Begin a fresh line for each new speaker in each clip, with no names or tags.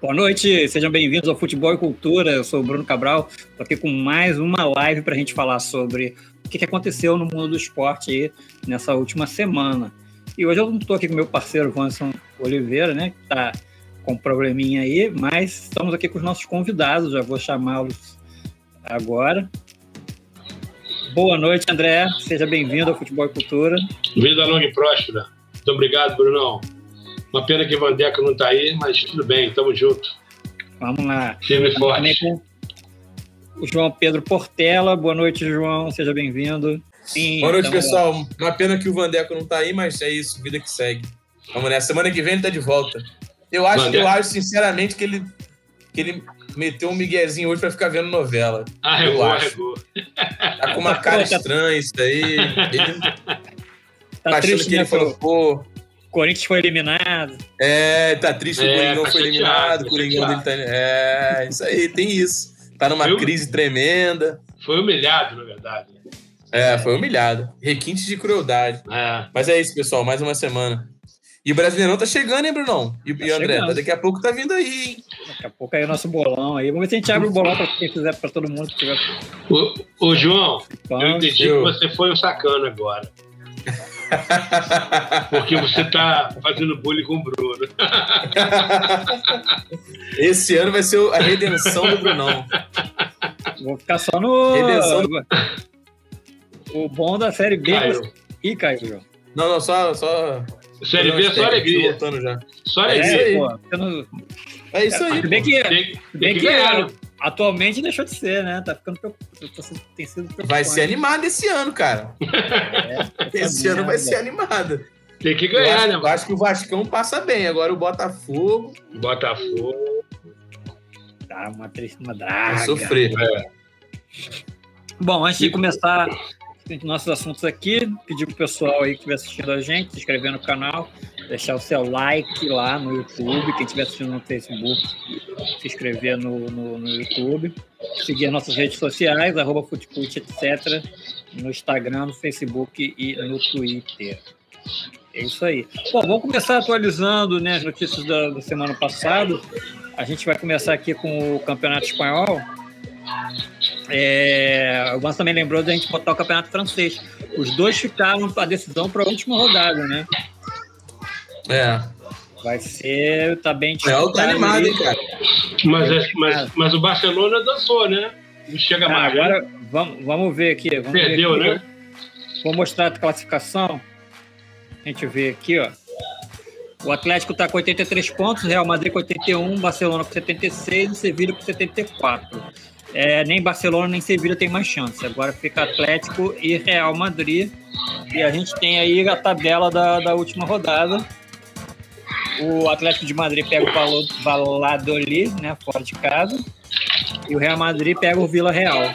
Boa noite, sejam bem-vindos ao Futebol e Cultura. Eu sou o Bruno Cabral, estou aqui com mais uma live para a gente falar sobre o que aconteceu no mundo do esporte aí nessa última semana. E hoje eu não estou aqui com meu parceiro Vanson Oliveira, né, que está com um probleminha aí, mas estamos aqui com os nossos convidados, já vou chamá-los agora. Boa noite, André. Seja bem-vindo ao Futebol e Cultura.
Vida longa e próspera. Muito obrigado, Brunão. Uma pena que o Vandeca não está aí, mas tudo bem, tamo junto.
Vamos lá.
Firme e forte.
O João Pedro Portela. Boa noite, João. Seja bem-vindo.
Boa noite, pessoal. Lá. Uma pena que o Vandeco não está aí, mas é isso, vida que segue. Vamos nessa. Semana que vem ele está de volta. Eu acho, eu acho, sinceramente, que ele, que ele meteu um miguezinho hoje para ficar vendo novela.
Ah, eu acho.
Tá com uma cara estranha isso daí. Ele... Tá, tá achando que ele né, falou, pô,
Corinthians foi eliminado.
É, tá triste é, o Coringão tá foi eliminado, o Coringão dele tá. É, isso aí, tem isso. Tá numa foi, crise tremenda.
Foi humilhado, na verdade.
É, foi humilhado. Requinte de crueldade. É. Mas é isso, pessoal, mais uma semana. E o Brasileirão tá chegando, hein, Brunão? E, tá e André, chegando. daqui a pouco tá vindo aí, hein?
Daqui a pouco aí o nosso bolão aí. Vamos ver se a gente abre o bolão pra quem quiser, pra todo mundo que tiver.
Ô, ô João, eu entendi eu... que você foi o sacano agora. Porque você tá fazendo bullying com o Bruno.
Esse ano vai ser a redenção do Brunão.
Vou ficar só no. Redenção do... O bom da série B.
Caiu.
Ih, caiu.
Não, não, só. só...
Série B é só alegria.
Já.
Só alegria.
É, pô, não... é isso aí.
Bem que, tem, bem que, que ganhar. Atualmente deixou de ser, né? Tá ficando tem sido
Vai ser animado esse ano, cara. É, esse ano vai ser animado.
Tem que ganhar,
eu acho,
né?
Eu acho que o Vascão passa bem. Agora o Botafogo.
Botafogo.
Tá uma triste, uma draga.
Vai sofrer. É.
Bom, antes de começar nossos assuntos aqui, pedir pro pessoal aí que estiver assistindo a gente, se inscrever no canal, deixar o seu like lá no YouTube, quem estiver assistindo no Facebook, se inscrever no, no, no YouTube, seguir nossas redes sociais, arroba etc., no Instagram, no Facebook e no Twitter. É isso aí. Bom, vamos começar atualizando né, as notícias da, da semana passada. A gente vai começar aqui com o Campeonato Espanhol. É, o Vans também lembrou da gente botar o campeonato francês. Os dois ficaram a decisão para a última rodada, né?
É.
Vai ser. Tá bem
É, tá animado, hein, cara?
Mas, é, mas, mas o Barcelona dançou, né? Não chega ah, mais.
Agora, né? vamos, vamos ver aqui. Vamos
Perdeu,
ver
aqui. né?
Vou mostrar a classificação. A gente vê aqui, ó. O Atlético está com 83 pontos, Real Madrid com 81, Barcelona com 76 e Sevilha com 74 é, nem Barcelona nem Sevilha tem mais chance. Agora fica Atlético e Real Madrid. E a gente tem aí a tabela da, da última rodada. O Atlético de Madrid pega o Valladolid, né, fora de casa. E o Real Madrid pega o Vila Real,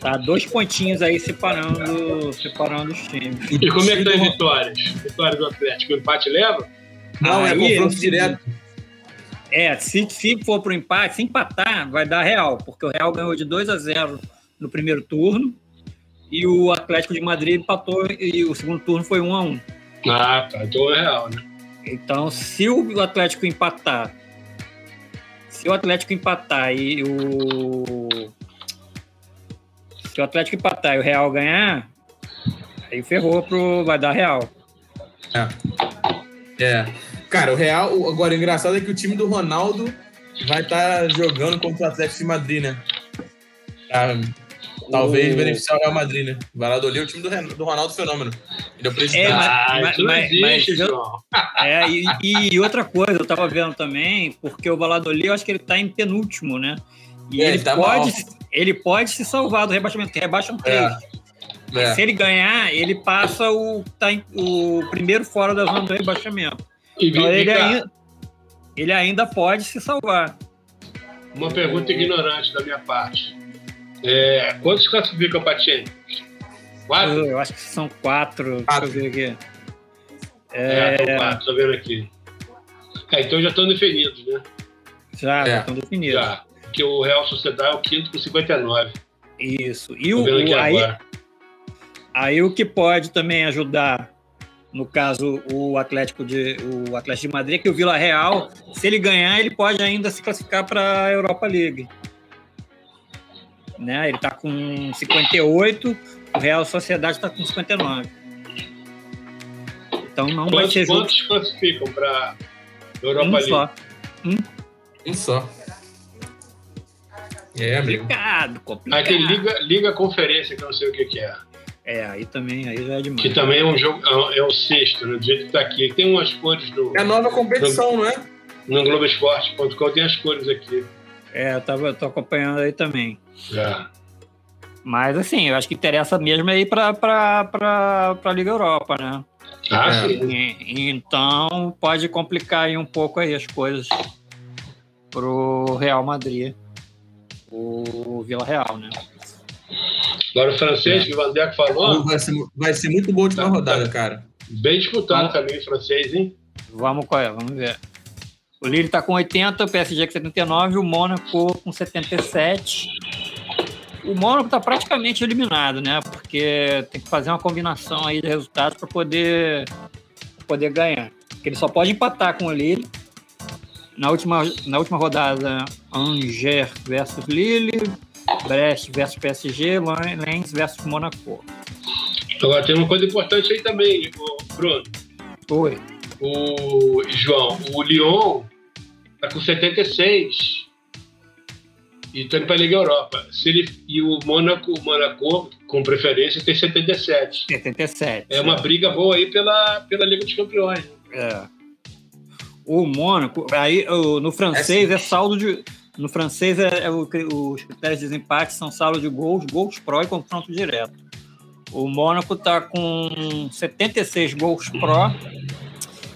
Tá dois pontinhos aí separando, separando os times.
E como é que tá as vitórias? Vitória do Atlético, o empate leva?
Não, é confronto direto.
É, se, se for para o empate, se empatar, vai dar Real, porque o Real ganhou de 2 a 0 no primeiro turno e o Atlético de Madrid empatou e o segundo turno foi 1 a 1
Ah, tá. Então é Real, né?
Então, se o Atlético empatar, se o Atlético empatar e o. Se o Atlético empatar e o Real ganhar, aí ferrou pro. Vai dar Real.
É. É. Cara, o Real. Agora, o engraçado é que o time do Ronaldo vai estar tá jogando contra o Atlético de Madrid, né? Pra, talvez o... beneficiar o Real Madrid, né? Valladolid é o time do, do Ronaldo Fenômeno. Ele é o presidente. É,
mas, mas, mas, existe, mas eu,
é, e, e, outra coisa, eu tava vendo também, porque o Valladolid, eu acho que ele tá em penúltimo, né? E é, ele, tá pode, ele pode se salvar do rebaixamento, que rebaixam três. É. É. Se ele ganhar, ele passa o, tá em, o primeiro fora da zona do rebaixamento. Então ele, ainda, ele ainda pode se salvar.
Uma pergunta ignorante da minha parte. É, quantos classificam para Champions?
Quatro? Eu, eu, acho que são quatro.
quatro.
Deixa eu ver aqui.
É, é quatro, tô vendo aqui. É, então já estão definidos, né?
Já, é. já estão definidos. Já,
porque o Real Sociedade é o quinto com 59.
Isso. E o, o aí, aí o que pode também ajudar no caso o Atlético de o Atlético de Madrid, que o Vila Real, se ele ganhar, ele pode ainda se classificar para a Europa League. Né? Ele está com 58, o Real Sociedade está com 59. Então não
quantos,
vai ser
quantos jogo. classificam para Europa
um
League?
Só.
Um? um só. É, amigo.
Complicado, complicado.
Aí tem Liga, Liga Conferência, que eu não sei o que, que é.
É, aí também aí já é demais.
Que também é um jogo, é o sexto, né? Do jeito que tá aqui. Tem umas cores do.
É a nova competição,
no,
não é?
No Globoesporte.com tem as cores aqui.
É, eu, tava, eu tô acompanhando aí também.
É.
Mas assim, eu acho que interessa mesmo aí pra, pra, pra, pra Liga Europa, né?
Ah,
É.
sim.
E- então pode complicar aí um pouco aí as coisas pro Real Madrid. O Vila Real, né?
Agora o francês, que o Van Dijk falou,
Vai ser, vai ser muito boa a última
Tá,
rodada, cara.
bem disputado
Ah.
também o francês, hein?
Vamos qual é? Vamos ver. O Lille tá com 80, o PSG com 79, o Mônaco com 77. O Mônaco tá praticamente eliminado, né? Porque tem que fazer uma combinação aí de resultados para poder pra poder ganhar. Porque ele só pode empatar com o Lille. Na última, na última rodada, Angers versus Lille, Brest versus PSG, Lens versus Monaco.
Agora tem uma coisa importante aí também, Bruno.
Oi.
O João, o Lyon tá com 76 e tá indo pra Liga Europa. Se ele, e o Mônaco, o Monaco, com preferência, tem 77.
77.
É uma briga boa aí pela, pela Liga dos Campeões.
É. O Mônaco, aí no francês é, saldo de. No francês é, é o os critérios de desempate são saldo de gols, gols pró e confronto direto. O Mônaco tá com 76 gols pró,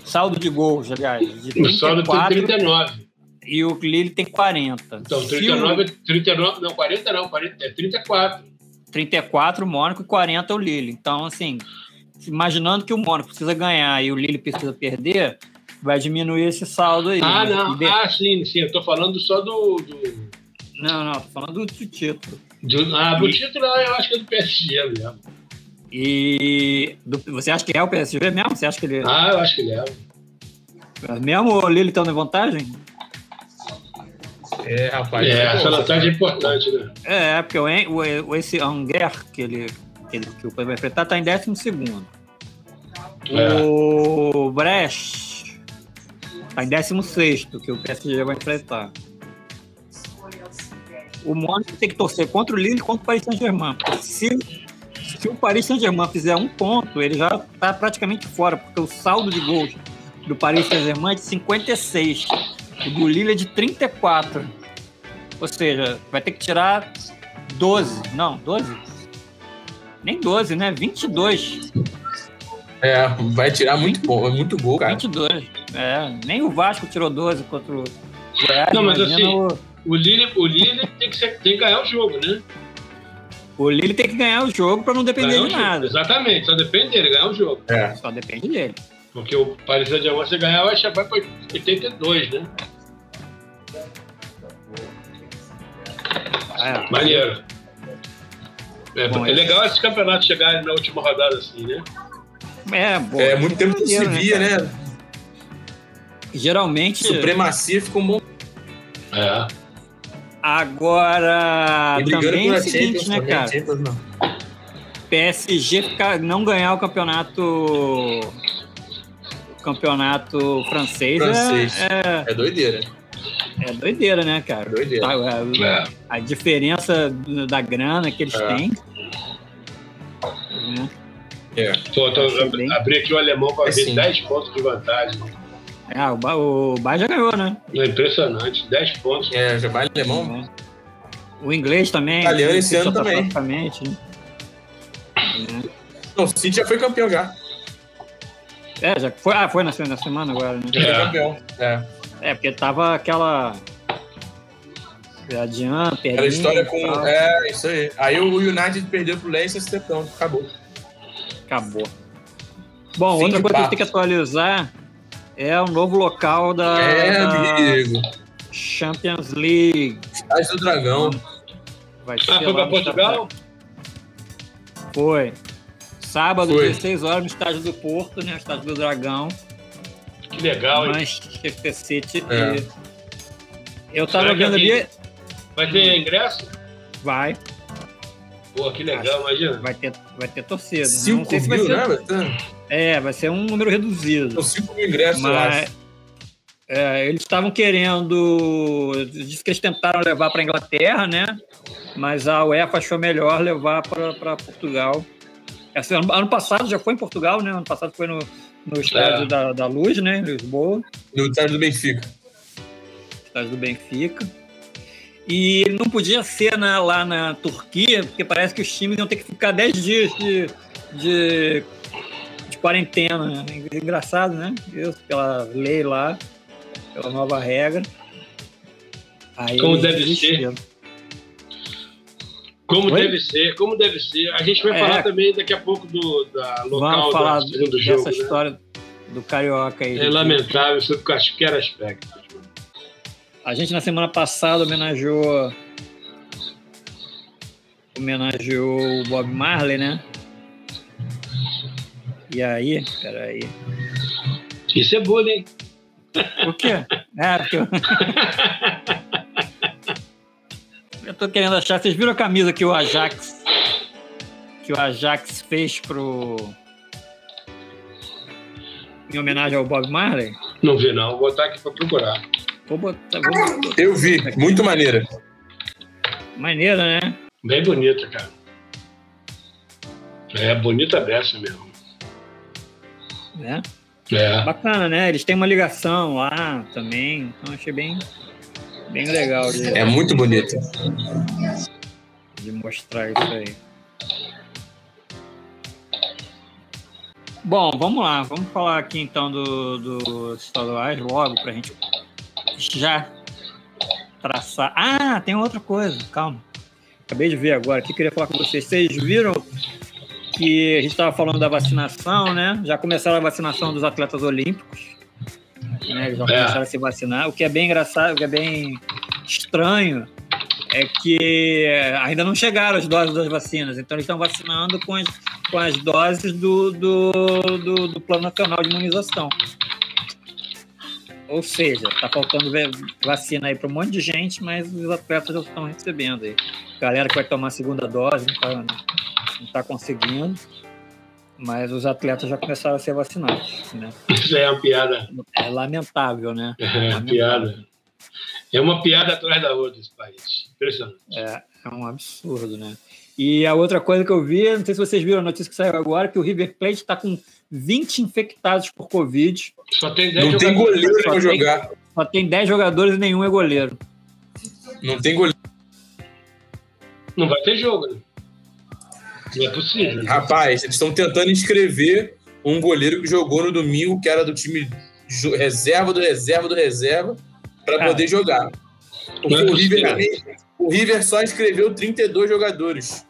saldo de gols, aliás, de
O saldo tem
34
39.
e o Lille tem 40.
Então,
Se
39,
o-
39, não, 40 não, 40, é 34.
34 o Mônaco e 40 o Lille. Então, assim, imaginando que o Mônaco precisa ganhar e o Lille precisa perder, vai diminuir esse saldo aí.
Ah,
né?
não,
de-
ah, sim, sim, eu tô falando só do. do,
Não, não, tô falando do título.
do ah, do
E-
título eu acho que é do PSG mesmo.
E do- você acha que é o PSG mesmo? Você acha que ele
Ah, eu acho que leva.
mesmo o Lille estando em vantagem?
É, rapaz.
É, essa vantagem é importante, né?
É, porque o, En- o, esse Anger que ele que, ele, que o Pedro vai enfrentar está em 12 segundo.
É.
O Brecht está em 16 que o PSG vai enfrentar. O Mônaco tem que torcer contra o Lille e contra o Paris Saint-Germain. Se, se o Paris Saint-Germain fizer um ponto, ele já está praticamente fora, porque o saldo de gols do Paris Saint-Germain é de 56. O do Lille é de 34. Ou seja, vai ter que tirar 12. Não, 12? Nem 12, né? 22.
É, vai tirar muito bom, muito gol, cara.
22. É, nem o Vasco tirou 12 contra o Goiás.
Não, mas assim,
o,
O Lille, o Lille tem, que ser- tem que ganhar o jogo, né?
o Lille tem que ganhar o jogo para não depender
Ganhar
de nada.
Exatamente, só depende dele, ganhar o jogo.
É.
Só depende dele.
Porque o Paris Saint-Germain, você ganhar, vai vai para 82, né?
É,
Maneiro. É,
Bom,
é legal esse campeonato chegar na última rodada assim, né?
É, bom,
É muito tempo que se
maneiro,
via,
cara?
né?
Geralmente,
Supremacia ficou um bom.
É.
agora
E
também é o
a
seguinte,
Champions
né, cara?
Champions não.
PSG ficar, não ganhar o campeonato o campeonato francês, é-
Francês.
É,
É doideira.
é doideira, né, cara?
Doideira.
Tá, a,
É.
a diferença da grana que eles
É.
têm. né?
É.
Tô, tô,
Achei bem.
abri aqui o alemão para
É
ver
sim.
10 pontos de vantagem.
É, o, Ba- o Bayern já ganhou, né?
É impressionante, 10 pontos.
É, já vai alemão.
O inglês também.
Italiano esse ano
tá
também.
praticamente, né?
Não, o City já foi campeão já.
É, já foi, ah, foi na, na semana agora, né?
Já foi
É.
campeão. É.
É, porque tava aquela. Adianta,
Aquela história com. É, isso aí. Aí o United perdeu pro Leicester, setão. Acabou.
Acabou. Bom,
Fim
outra coisa que a gente
papo.
tem que atualizar é o novo local da,
É,
da
amigo.
Champions League.
Estádio do Dragão.
Vai ser
Ah, foi
no
Portugal?
Foi. Sábado,
Foi.
16 horas, no estádio do Porto, né? Estádio do Dragão.
Que legal, hein?
Manchester City.
É.
E Eu tava vendo ali.
Vai ter ingresso?
Vai,
Pô, que legal, imagina.
vai ter, vai ter torcida. Não
5
sei se vai
mil,
ser.
né?
É, vai ser um número reduzido.
São 5 mil ingressos,
Mas
acho.
é, eles estavam querendo. Diz que eles tentaram levar para Inglaterra, né? Mas a UEFA achou melhor levar para Portugal. Esse ano, ano passado já foi em Portugal, né? Ano passado foi no, no estádio
É.
da, da Luz, né? Em Lisboa,
No estádio do Benfica.
estádio do Benfica. E ele não podia ser na- lá na Turquia, porque parece que os times iam ter que ficar 10 dias de, de, de quarentena. Né? Engraçado, né? Isso, pela lei lá, pela nova regra. Aí
Como deve ser. Como
Oi?
deve ser, como deve ser. A gente vai
É.
falar também daqui a pouco do da local
Vamos falar
do
dessa
jogo. né?
história do Carioca aí.
É lamentável sobre quaisquer aspectos.
A gente na semana passada homenageou homenageou o Bob Marley, né? E aí, peraí.
Isso é bullying.
O quê? É, porque eu... eu tô querendo achar. Vocês viram a camisa que o Ajax que o Ajax fez pro em homenagem ao Bob Marley?
Não vi, não. Vou botar aqui para procurar.
Vou botar, vou botar.
Eu vi, muito maneira.
Maneira, né?
Bem bonita, cara. É bonita dessa mesmo.
né?
É.
Bacana, né? Eles têm uma ligação lá também. Então achei bem, bem legal de,
É muito bonita.
de mostrar isso aí. Bom, vamos lá. Vamos falar aqui então do- dos estaduais logo pra gente já traçar. Ah, tem outra coisa. Calma. Acabei de ver agora. que queria falar com vocês. Vocês viram que a gente estava falando da vacinação, né? Já começaram a vacinação dos atletas olímpicos. Né? Eles já começaram a se vacinar. O que é bem engraçado, o que é bem estranho é que ainda não chegaram as doses das vacinas. Então eles estão vacinando com as, com as doses do, do, do, do Plano Nacional de Imunização. Ou seja, está faltando vacina aí para um monte de gente, mas os atletas já estão recebendo aí. Galera que vai tomar a segunda dose não está tá conseguindo, mas os atletas já começaram a ser vacinados. Né?
Isso é uma piada.
É lamentável, né?
É uma piada. É uma piada atrás da outra esse país. Impressionante.
É, é um absurdo, né? E a outra coisa que eu vi, não sei se vocês viram a notícia que saiu agora, que o River Plate está com 20 infectados por Covid.
Só tem 10
Não tem
jogadores.
goleiro
Só
pra
tem-
jogar.
Só tem 10 jogadores e nenhum é goleiro.
Não tem goleiro.
Não vai ter jogo, né? Não é possível.
Rapaz, eles estão tentando inscrever um goleiro que jogou no domingo, que era do time reserva do reserva do reserva, para
Cara.
poder jogar. Porque
é
o, River, o River só inscreveu 32 jogadores.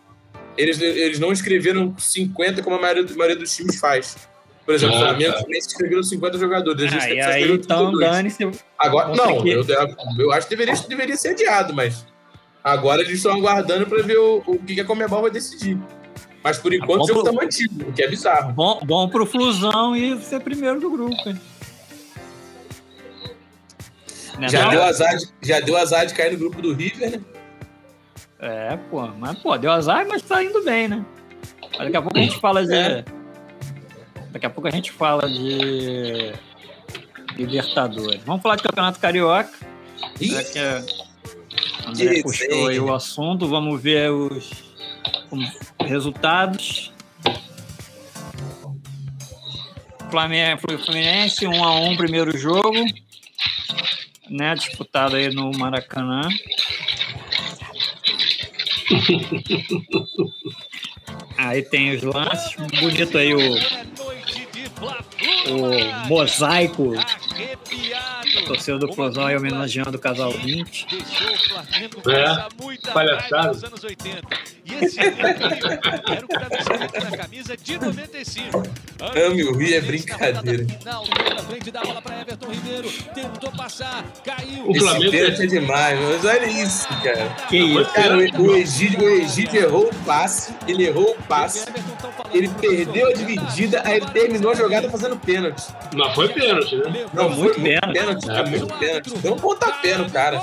Eles, eles não inscreveram 50 como a maioria, a maioria dos times faz. Por exemplo, o
Ah,
Flamengo
tá.
também se inscreveram 50 jogadores.
Ah, e aí, então,
32.
dane-se.
Agora, não, eu, eu acho que deveria, deveria ser adiado, mas agora eles estão aguardando para ver o, o que a Comebol vai decidir. Mas por enquanto
bom
o jogo
pro-
tá mantido, o que é bizarro.
Bom, bom pro Flusão e ser primeiro do grupo. hein? Né,
Já
não?
deu, azar de, já deu azar de cair no grupo do River, né?
É, pô, mas pô, deu azar, mas tá indo bem, né? Mas Daqui a pouco a gente fala de.
É.
Daqui a pouco a gente fala de Libertadores. Vamos falar de Campeonato Carioca. Já que a André
Que
puxou aí o assunto, vamos ver os, os resultados. Flamengo, Fluminense 1 a 1 primeiro jogo, né, disputado aí no Maracanã. Aí tem os lances, bonito aí o, o mosaico torcedor do Flusão aí homenageando o casal 20.
É, palhaçada.
E esse era o que estava escrito na camisa de 95.
Ame o Rio é brincadeira.
Final frente, bola Everton Ribeiro. Tentou passar, caiu.
O Flamengo-
pênalti é demais, mas olha isso, cara.
Que isso?
Cara, o, Egídio, o Egídio errou o passe, ele errou o passe,
falando
ele perdeu a dividida, aí ele terminou a jogada fazendo pênalti.
Mas foi pênalti, né?
Não,
Foi pênalti.
pênalti,
É,
muito pênalti. Deu um pontapé no cara.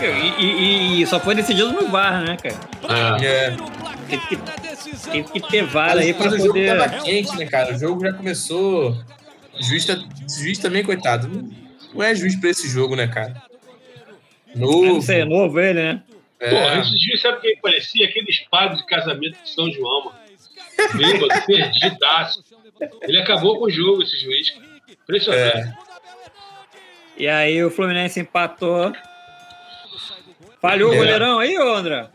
E, e- e só foi decidido no VAR, né, cara?
É.
É.
Teve que, teve que ter VAR
Mas,
aí
mas
pra
o jogo
poder.
tava quente, né, cara? O jogo já começou. O juiz, tá... juiz também, coitado. não- Não é juiz pra esse jogo, né, cara? Novo.
Não sei, é novo ele, né?
É.
Porra, esse juiz sabe quem parecia? Aqueles padres de casamento de São João, mano. Bêbado, perdidaço. Ele acabou com o jogo, esse juiz. Impressionante.
É.
E aí o Fluminense empatou. Falhou o
É.
goleirão aí, ô André?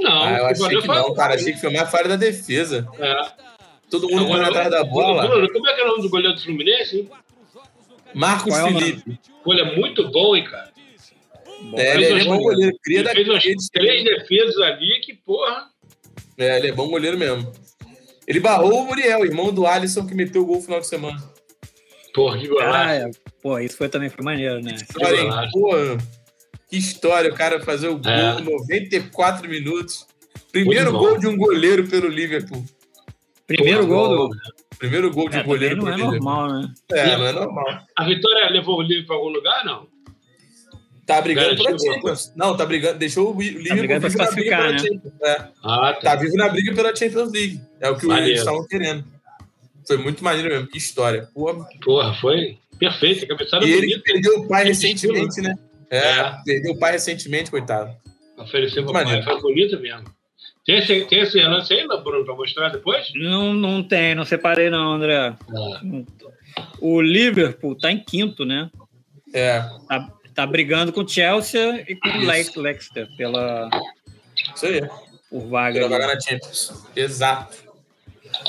Não,
Ah, eu achei que
foi-
não, cara. Achei que foi mais falha da defesa.
É.
Todo mundo correndo atrás da bola.
Bruno, como é que é o nome do goleiro do Fluminense, hein?
Marcos
Qual é?
Felipe.
Ele é muito bom, hein, cara.
É, ele, ele é bom goleiro. Cria
Ele
da
fez umas
de-
três defesas ali que, porra.
É, ele é bom goleiro mesmo. Ele barrou o Muriel, irmão do Alisson, que meteu o gol no final de semana.
Porra, que
Ah,
golaço.
é. Pô, isso foi também foi maneiro, né?
História, hein? Pô, que história o cara fazer o gol
É.
em 94 minutos. Primeiro gol de um goleiro pelo Liverpool.
Primeiro gol do.
Primeiro gol de
É,
um goleiro
não
pelo
é
Liverpool.
normal, né?
É, não é normal.
A Vitória levou o livro pra algum lugar, não?
Tá brigando pela Champions. Não, tá brigando. Deixou o Liverpool
brigando pra
vivo na briga
classificar,
pela
né?
Champions. É,
Ah,
tá
tá.
vivo na briga pela Champions League. É o que
Maneiro.
eles estavam querendo. Foi muito maneiro mesmo. Que história. Pô,
Porra, foi perfeito. A cabeçada
e ele perdeu o pai recentemente, né? É,
É.
perdeu o pai recentemente, coitado.
Ofereceu pra
Maneiro.
pai. Foi bonito mesmo. Tem esse, tem esse lance aí, Bruno, pra mostrar depois?
Não, não tem, não separei não, André.
Ah.
O Liverpool tá em quinto, né?
É,
Tá, tá brigando com o Chelsea e com o. Leicester, pela
isso aí.
por vaga.
Pela vaga na Champions. Exato.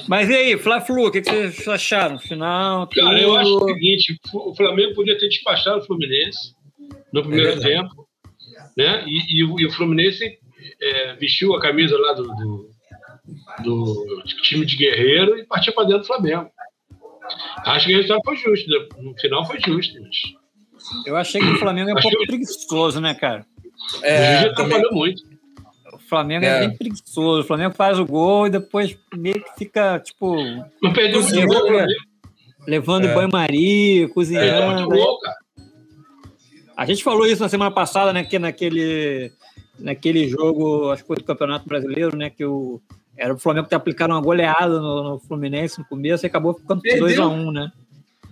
Mas e aí, Fla-Flu, o que, que vocês acharam? no Final,
Cara, eu acho o
tudo?
seguinte: o Flamengo podia ter despachado o Fluminense no primeiro
É
tempo, né? E, e o, e o Fluminense é, vestiu a camisa lá do, do, do time de guerreiro e partiu para dentro do Flamengo. Acho que o resultado foi justo. né? No final foi justo, mas
Eu achei que o Flamengo é um
Acho
pouco
que-
preguiçoso, né, cara?
o
É,
Juiz
também,
atrapalhou muito.
O Flamengo é.
É.
bem preguiçoso. O Flamengo faz o gol e depois meio que fica, tipo,
Não perdeu muito
Cozinhou,
gol,
né?
levando
É.
banho-maria,
muito
cozinhando.
gol, cara.
A gente falou isso na semana passada, né? Que naquele, naquele jogo, acho que foi do Campeonato Brasileiro, né? Que o, era o Flamengo que aplicaram uma goleada no, no Fluminense no começo e acabou ficando
Perdeu.
2x1, né?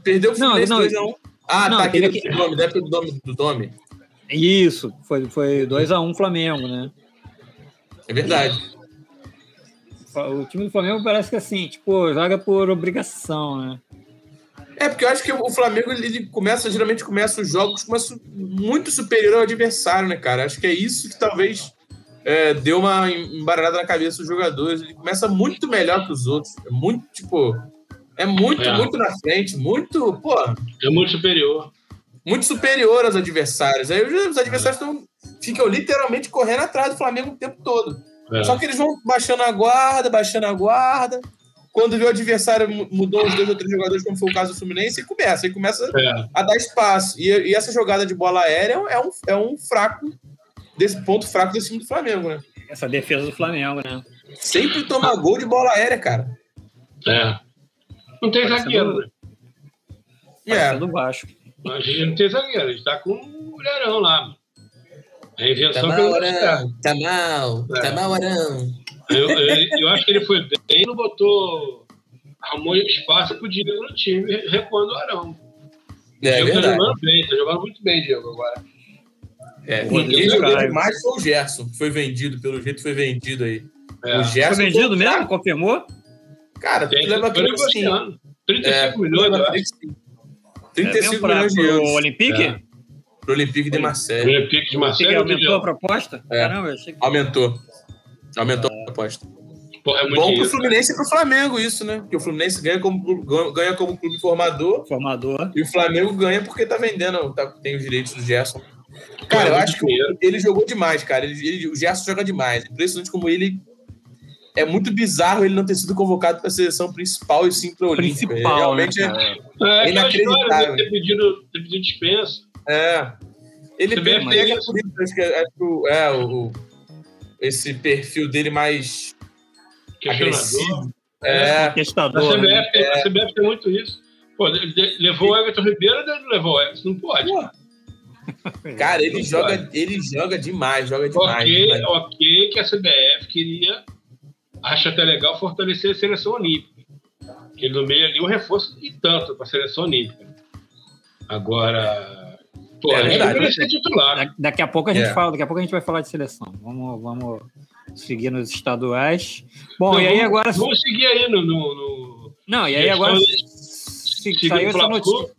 Perdeu o Fluminense
não,
2x1. Ah,
não,
tá.
teve
Aquele
que-
do Dome, da época do Dome. Do Dome.
Isso, foi, foi 2x1 Flamengo, né?
É verdade.
O time do Flamengo parece que assim, tipo, joga por obrigação, né?
É, porque eu acho que o Flamengo ele começa, geralmente começa os jogos com uma su- muito superior ao adversário, né, cara? Acho que é isso que talvez é, deu uma embaralhada na cabeça dos jogadores. Ele começa muito melhor que os outros. É muito, tipo. É muito,
É.
muito na frente, muito, pô,
É muito superior.
muito superior aos adversários. Aí os os adversários tão, ficam literalmente correndo atrás do Flamengo o tempo todo.
É.
Só que eles vão baixando a guarda, baixando a guarda. Quando vê o adversário mu- mudou os dois ou três jogadores, como foi o caso do Fluminense, e começa. E começa
É.
a dar espaço. E, e essa jogada de bola aérea é um, é um fraco, desse ponto fraco desse time do Flamengo, né?
Essa defesa do Flamengo, né?
Sempre toma gol de bola aérea, cara.
É. Não tem zagueiro, né?
É.
do Vasco.
A gente não tem zagueiro, a gente tá com um mulherão lá. mano. É a
Tá
invenção
mal,
que eu
Arão. Tá mal.
É.
Tá mal, Arão.
Eu, eu, eu acho que ele foi bem, não botou. Arrumou espaço pro Diego no time, recuando o Arão.
É
Diego tá
verdade.
jogando bem, tá jogando muito bem, Diego, agora.
É. Quem jogou demais foi o Gerson. Foi vendido, pelo jeito foi vendido aí.
É.
O Gerson.
Foi vendido
foi-
mesmo? Confirmou?
Cara, tu
Tem,
leva
foi
tudo assim.
negociando. 35
É,
milhões, eu acho.
35
É
35
mesmo pra-
milhões de euros.
Olympique?
É.
Pro Olympique de
O
Marseille.
Olympique de
Olympique
Marcelo
aumentou a proposta?
É.
Caramba, eu achei que...
Aumentou. Aumentou a.
Porra, é muito
Bom pro
dinheiro.
Fluminense e pro Flamengo, isso, né? Porque o Fluminense ganha como, clube- ganha como clube formador
Formador.
e o Flamengo ganha porque tá vendendo, tá- tem os direitos do Gerson. Cara, eu acho que
dinheiro.
ele jogou demais, cara. Ele, ele- o Gerson joga demais. Impressionante como ele. é muito bizarro ele não ter sido convocado para a seleção principal e sim para o Olímpico.
Principal,
Realmente
né,
é,
cara?
É aquela
Inacreditável.
ter pedido, ter pedido dispensa.
É. Ele
é isso.
aquela por isso, acho que é, acho que o- é, o, esse perfil dele mais agressivo. É,
A
Testador. né?
CBF, tem, a CBF tem muito isso. Pô, de- de- levou o Everton Ribeiro, não levou o Everton. Não pode.
Pô, cara, ele
Não
joga,
pode.
ele joga demais, joga demais.
Ok,
demais.
ok que a CBF queria, acho até legal, fortalecer a seleção olímpica. Que no meio ali um reforço e tanto para a seleção olímpica. Agora, pô,
É
ele
verdade.
deveria ser titular.
Da- Daqui a pouco a gente
É.
fala, daqui a pouco a gente vai falar de seleção. Vamos, vamos seguir nos estaduais. Bom,
Então,
e aí
vamos-
agora.
Vamos seguir aí no. no, no
Não, e aí agora se- saiu essa notícia.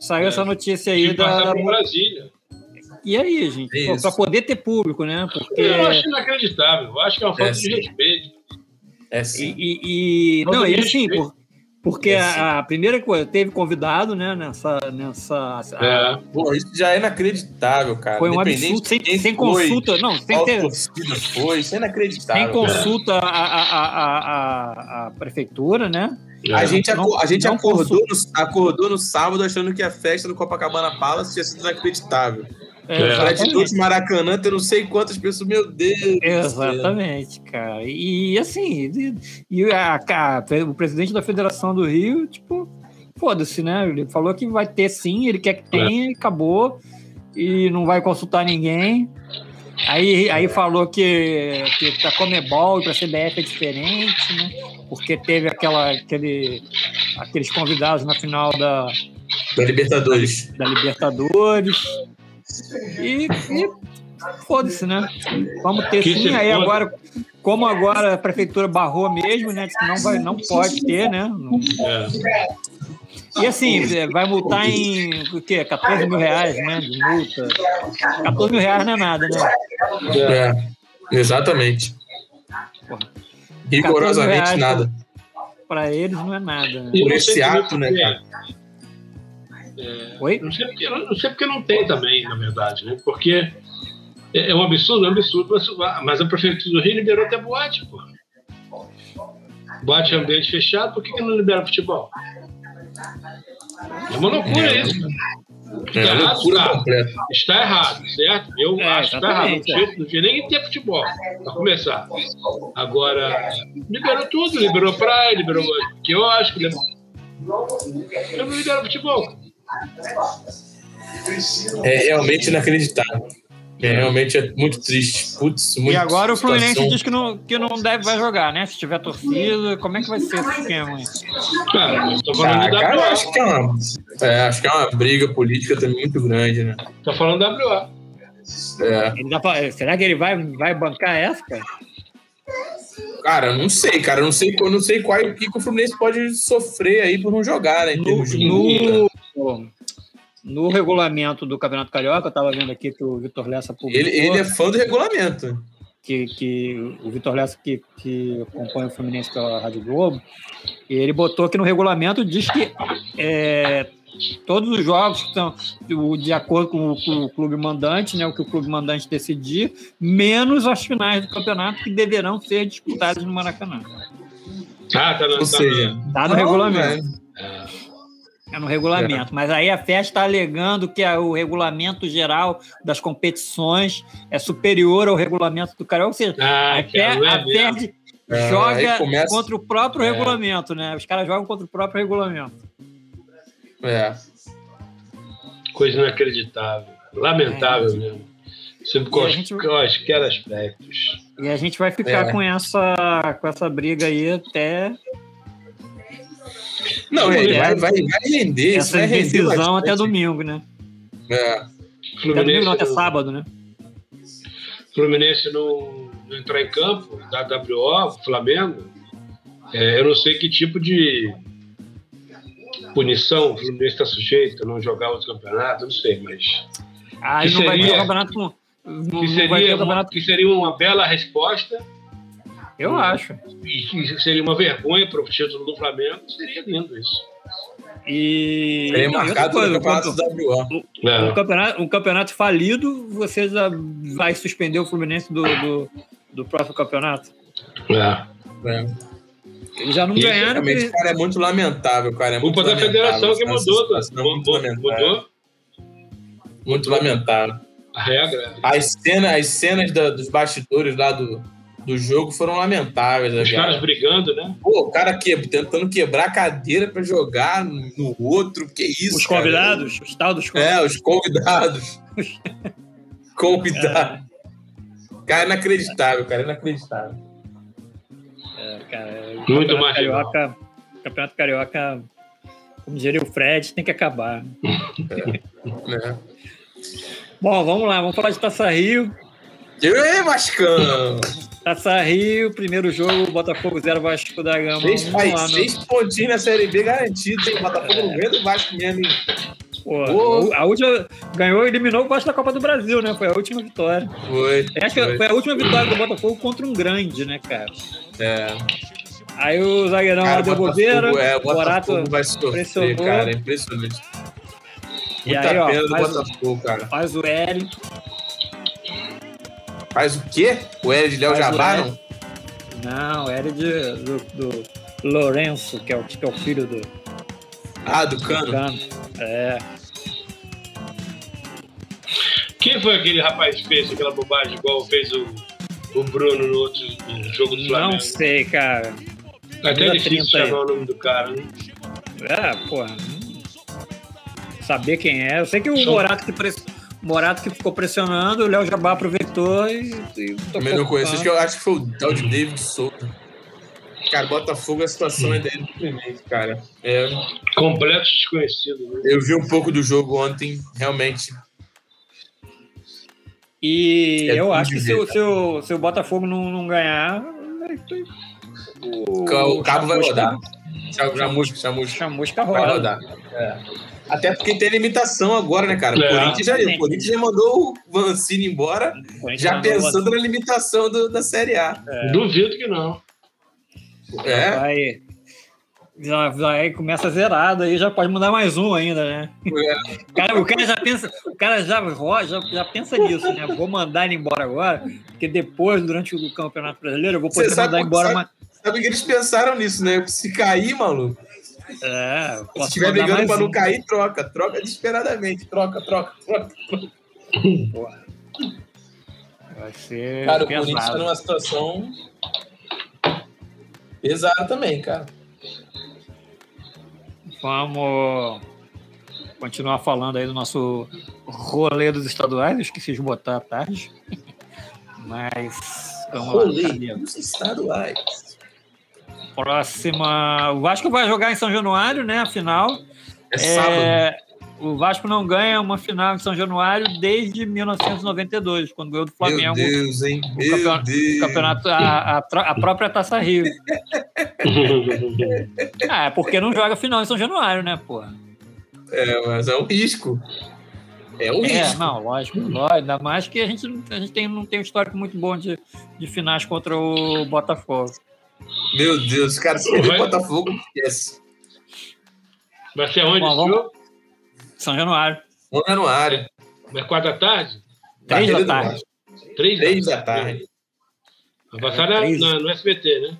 Saiu
É.
essa notícia aí
de
da.
para Brasília.
E aí, gente?
É.
Pra poder ter público, né? Porque.
Eu acho inacreditável. Eu acho que é uma falta
É,
de respeito.
É
E,
sim.
e- e-
Falta
não, e assim,
respeito.
por- porque
É,
a, a primeira coisa, teve convidado, né, nessa. nessa
É.
Pô, isso já é inacreditável, cara.
foi um absurdo, sem, sem
foi,
consulta, não, sem ter.
torcida foi, isso é inacreditável.
Sem consulta à, à- à prefeitura, né?
A gente,
Não-
a gente acordou, no, acordou no sábado achando que a festa do Copacabana Palace tinha sido inacreditável.
É,
É.
Gratidão de Maracanã, ter não sei quantas pessoas, meu Deus.
Exatamente, cara. E assim, e, e a- a- o presidente da Federação do Rio, tipo, foda-se, né? Ele falou que vai ter sim, ele quer que tenha, e acabou. E não vai consultar ninguém. Aí, aí falou que, que pra Comebol e pra CBF é diferente, né? Porque teve aquela, aquele, aqueles convidados na final da,
Da Libertadores.
da Libertadores. E, e foda-se, né? Vamos ter
Que
sim. Aí
foda.
agora, como agora a prefeitura barrou mesmo, né? Que não, vai, não pode ter, né?
É.
E assim, vai multar em o quê? 14 mil reais, né? De multa. 14 mil reais não é nada, né?
É, exatamente.
Porra.
Rigorosamente
14 reais,
nada.
Pra eles não é nada. Né?
Por esse ato, né,
porque-
cara?
Oi?
Não sei, porque, não sei porque não tem também, na verdade, né? Porque é, é um absurdo, é um absurdo, mas, mas a prefeitura do Rio liberou até boate, pô. Boate é ambiente fechado, por que, que não libera futebol? É uma loucura
É.
isso. Está
É
errado,
loucura
tá. Está errado, certo? Eu
É,
acho que está errado. Não tinha, não tinha nem que ter futebol, para começar. Agora, liberou tudo, liberou praia, liberou quiosque, liberou... Eu não libero futebol.
É realmente inacreditável. É, realmente é muito triste. Putz,
E
muito
agora o Fluminense
situação.
diz que não, que não deve vai jogar, né? Se tiver torcida, como é que vai ser esse esquema aí?
Cara, eu tô falando
Ah,
da
cara, acho que é uma, é, acho que é uma briga política também muito grande, né?
Tô falando da WA.
É.
Será que ele vai, vai bancar essa, cara?
Cara, eu não sei, cara. Eu não sei, não sei qual o que, que o Fluminense pode sofrer aí por não jogar, né?
No, no, no regulamento do Campeonato Carioca, eu estava vendo aqui que o Vitor Lessa publicou
Ele, ele é fã do regulamento.
que, que o Vitor Lessa, que, que acompanha o Fluminense pela Rádio Globo, e ele botou que no regulamento diz que é, todos os jogos que estão de acordo com o, com o clube mandante, né, o que o clube mandante decidir, menos as finais do campeonato que deverão ser disputadas no Maracanã.
Ah, tá no,
Ou
tá
seja,
Tá no
não,
regulamento. É no regulamento. Mas aí a FES está alegando que a- o regulamento geral das competições é superior ao regulamento do Carioca. Ou seja,
Ah,
a, FES,
é
a
mesmo.
FES
É,
joga
aí começa-
contra o próprio
É.
regulamento, né? Os caras jogam contra o próprio regulamento.
É.
Coisa inacreditável. Lamentável
É.
mesmo. Sobre quaisquer aspectos.
E a gente vai ficar
É.
com, essa, com essa briga aí até
Não,
É.
ele vai, vai, vai render.
Essa
vai
decisão até domingo, né?
É.
Até domingo não, até sábado, né?
Fluminense não, não entrar em campo, da WO, Flamengo, é, eu não sei que tipo de punição o Fluminense está sujeito a não jogar outro campeonato, não sei, mas
Aí
Que
não vai ter
seria-
o campeonato. Não,
que
não vai ter
seria,
o
uma,
campeonato.
que seria uma bela resposta
Eu acho.
e que seria uma vergonha para o título do Flamengo, seria lindo isso.
E.
Seria marcado no
coisa,
campeonato
quando-
WO.
É.
um, campeonato, um campeonato falido, você já vai suspender o Fluminense do, do, do próximo campeonato?
É.
É.
Eles já não
Isso,
ganharam.
Realmente,
porque-
cara, é muito lamentável, cara. É muito
Culpa da federação que mudou,
situação, muito
mudou,
lamentável.
mudou
Muito lamentável.
a regra.
As cenas, as cenas da- dos bastidores lá do, do jogo foram lamentáveis. né,
Os
cara?
caras brigando, né?
Pô, o cara que, tentando quebrar a cadeira pra jogar no outro. Que isso,
Os
cara?
convidados, os tal dos convidados.
É, os convidados. convidados. Cara, inacreditável, cara, inacreditável.
É, cara, o
Muito mais
Carioca, Campeonato Carioca, como diria o Fred, tem que acabar.
Né?
Bom, vamos lá, vamos falar de Taça Rio.
Ei, Vascão!
Taça Rio, primeiro jogo, Botafogo 0, Vasco da Gama.
Seis,
1
faz
lá no-
seis pontinhos na Série B garantido, hein? Botafogo não ganha do Vasco mesmo, hein?
Pô. A última ganhou e eliminou o Vasco da Copa do Brasil, né? Foi a última vitória.
Foi.
Acho que
foi.
foi a última vitória do Botafogo contra um grande, né, cara?
É.
Aí o zagueirão lá
Cara,
deu bobeira,
é, o
o Borato
Botafogo vai sofrer,
pressionou.
cara. É impressionante.
E
Muita
aí, ó,
pena do
faz-
Botafogo, cara.
faz o L.
Faz o quê? O L de Léo
o
Jabá,
L.
não?
Não, L de, do, do Lourenço, que é, o, que é o filho do
Ah, do Cano.
Cano. É.
Quem foi aquele rapaz que fez aquela bobagem igual fez o, o Bruno no outro no jogo do Flamengo?
Não sei, cara.
Até é difícil
30 aí.
chamar o nome do cara, né?
É, porra. Saber quem é. Eu sei que o Morato que, press... Morato que ficou pressionando, o Léo Jabá aproveitou e. e
Também não conheço. Acho que, eu, acho que foi o tal de David Souza. Cara, Botafogo, a situação é dele deprimente, cara. É,
Completo desconhecido, né?
eu vi um pouco do jogo ontem, realmente.
E
É
eu acho que
de
se, o-
ver,
se, o, se o Botafogo não, não ganhar. O,
O cabo vai rodar. Chamusca, chamusca.
Chamusca
Vai
roda.
rodar. É. Até porque tem limitação agora, né, cara? O
É.
Corinthians, já, o Corinthians já mandou o Vancini embora,
O
já pensando na limitação do- da Série A.
Duvido que não.
É.
Vai. Já, já começa zerado aí, já pode mudar mais um ainda, né?
é.
O cara, o cara já pensa, o cara já, já, já pensa nisso, né? Vou mandar ele embora agora, porque depois, durante o Campeonato Brasileiro, eu vou poder
sabe-
mandar embora
sabe-
uma.
Sabe que eles pensaram nisso, né? Se cair, maluco,
É,
se estiver brigando pra não cair, troca. Troca desesperadamente. Troca, troca, troca.
Porra. Vai ser
Cara, o Corinthians tá
pesado.
numa situação pesada também, cara.
Vamos continuar falando aí do nosso rolê dos estaduais. Eu esqueci de botar à tarde. Mas. Vamos lá?
Rolê dos estaduais.
Próxima. O Vasco vai jogar em São Januário, né? A final.
É, sábado.
É, o Vasco não ganha uma final em São Januário desde 1992, quando ganhou do
Meu
Flamengo
Deus, hein? Meu
campeonato-
Deus.
campeonato, a, a a própria Taça Rio. Ah, é porque não joga final em São Januário, né, porra?
É, mas é um risco. É um
É,
risco.
não, lógico, lógico. Ainda mais que a gente, não- a gente tem, não tem um histórico muito bom de, de finais contra o Botafogo.
Meu Deus, cara, se perder Botafogo, esquece.
Vai ser onde
Bom,
esse
vamos-
jogo?
São Januário,
no área.
Vai quatro da tarde?
três da tarde.
Três,
Três da tarde.
Vai passar na- na- no SBT, né?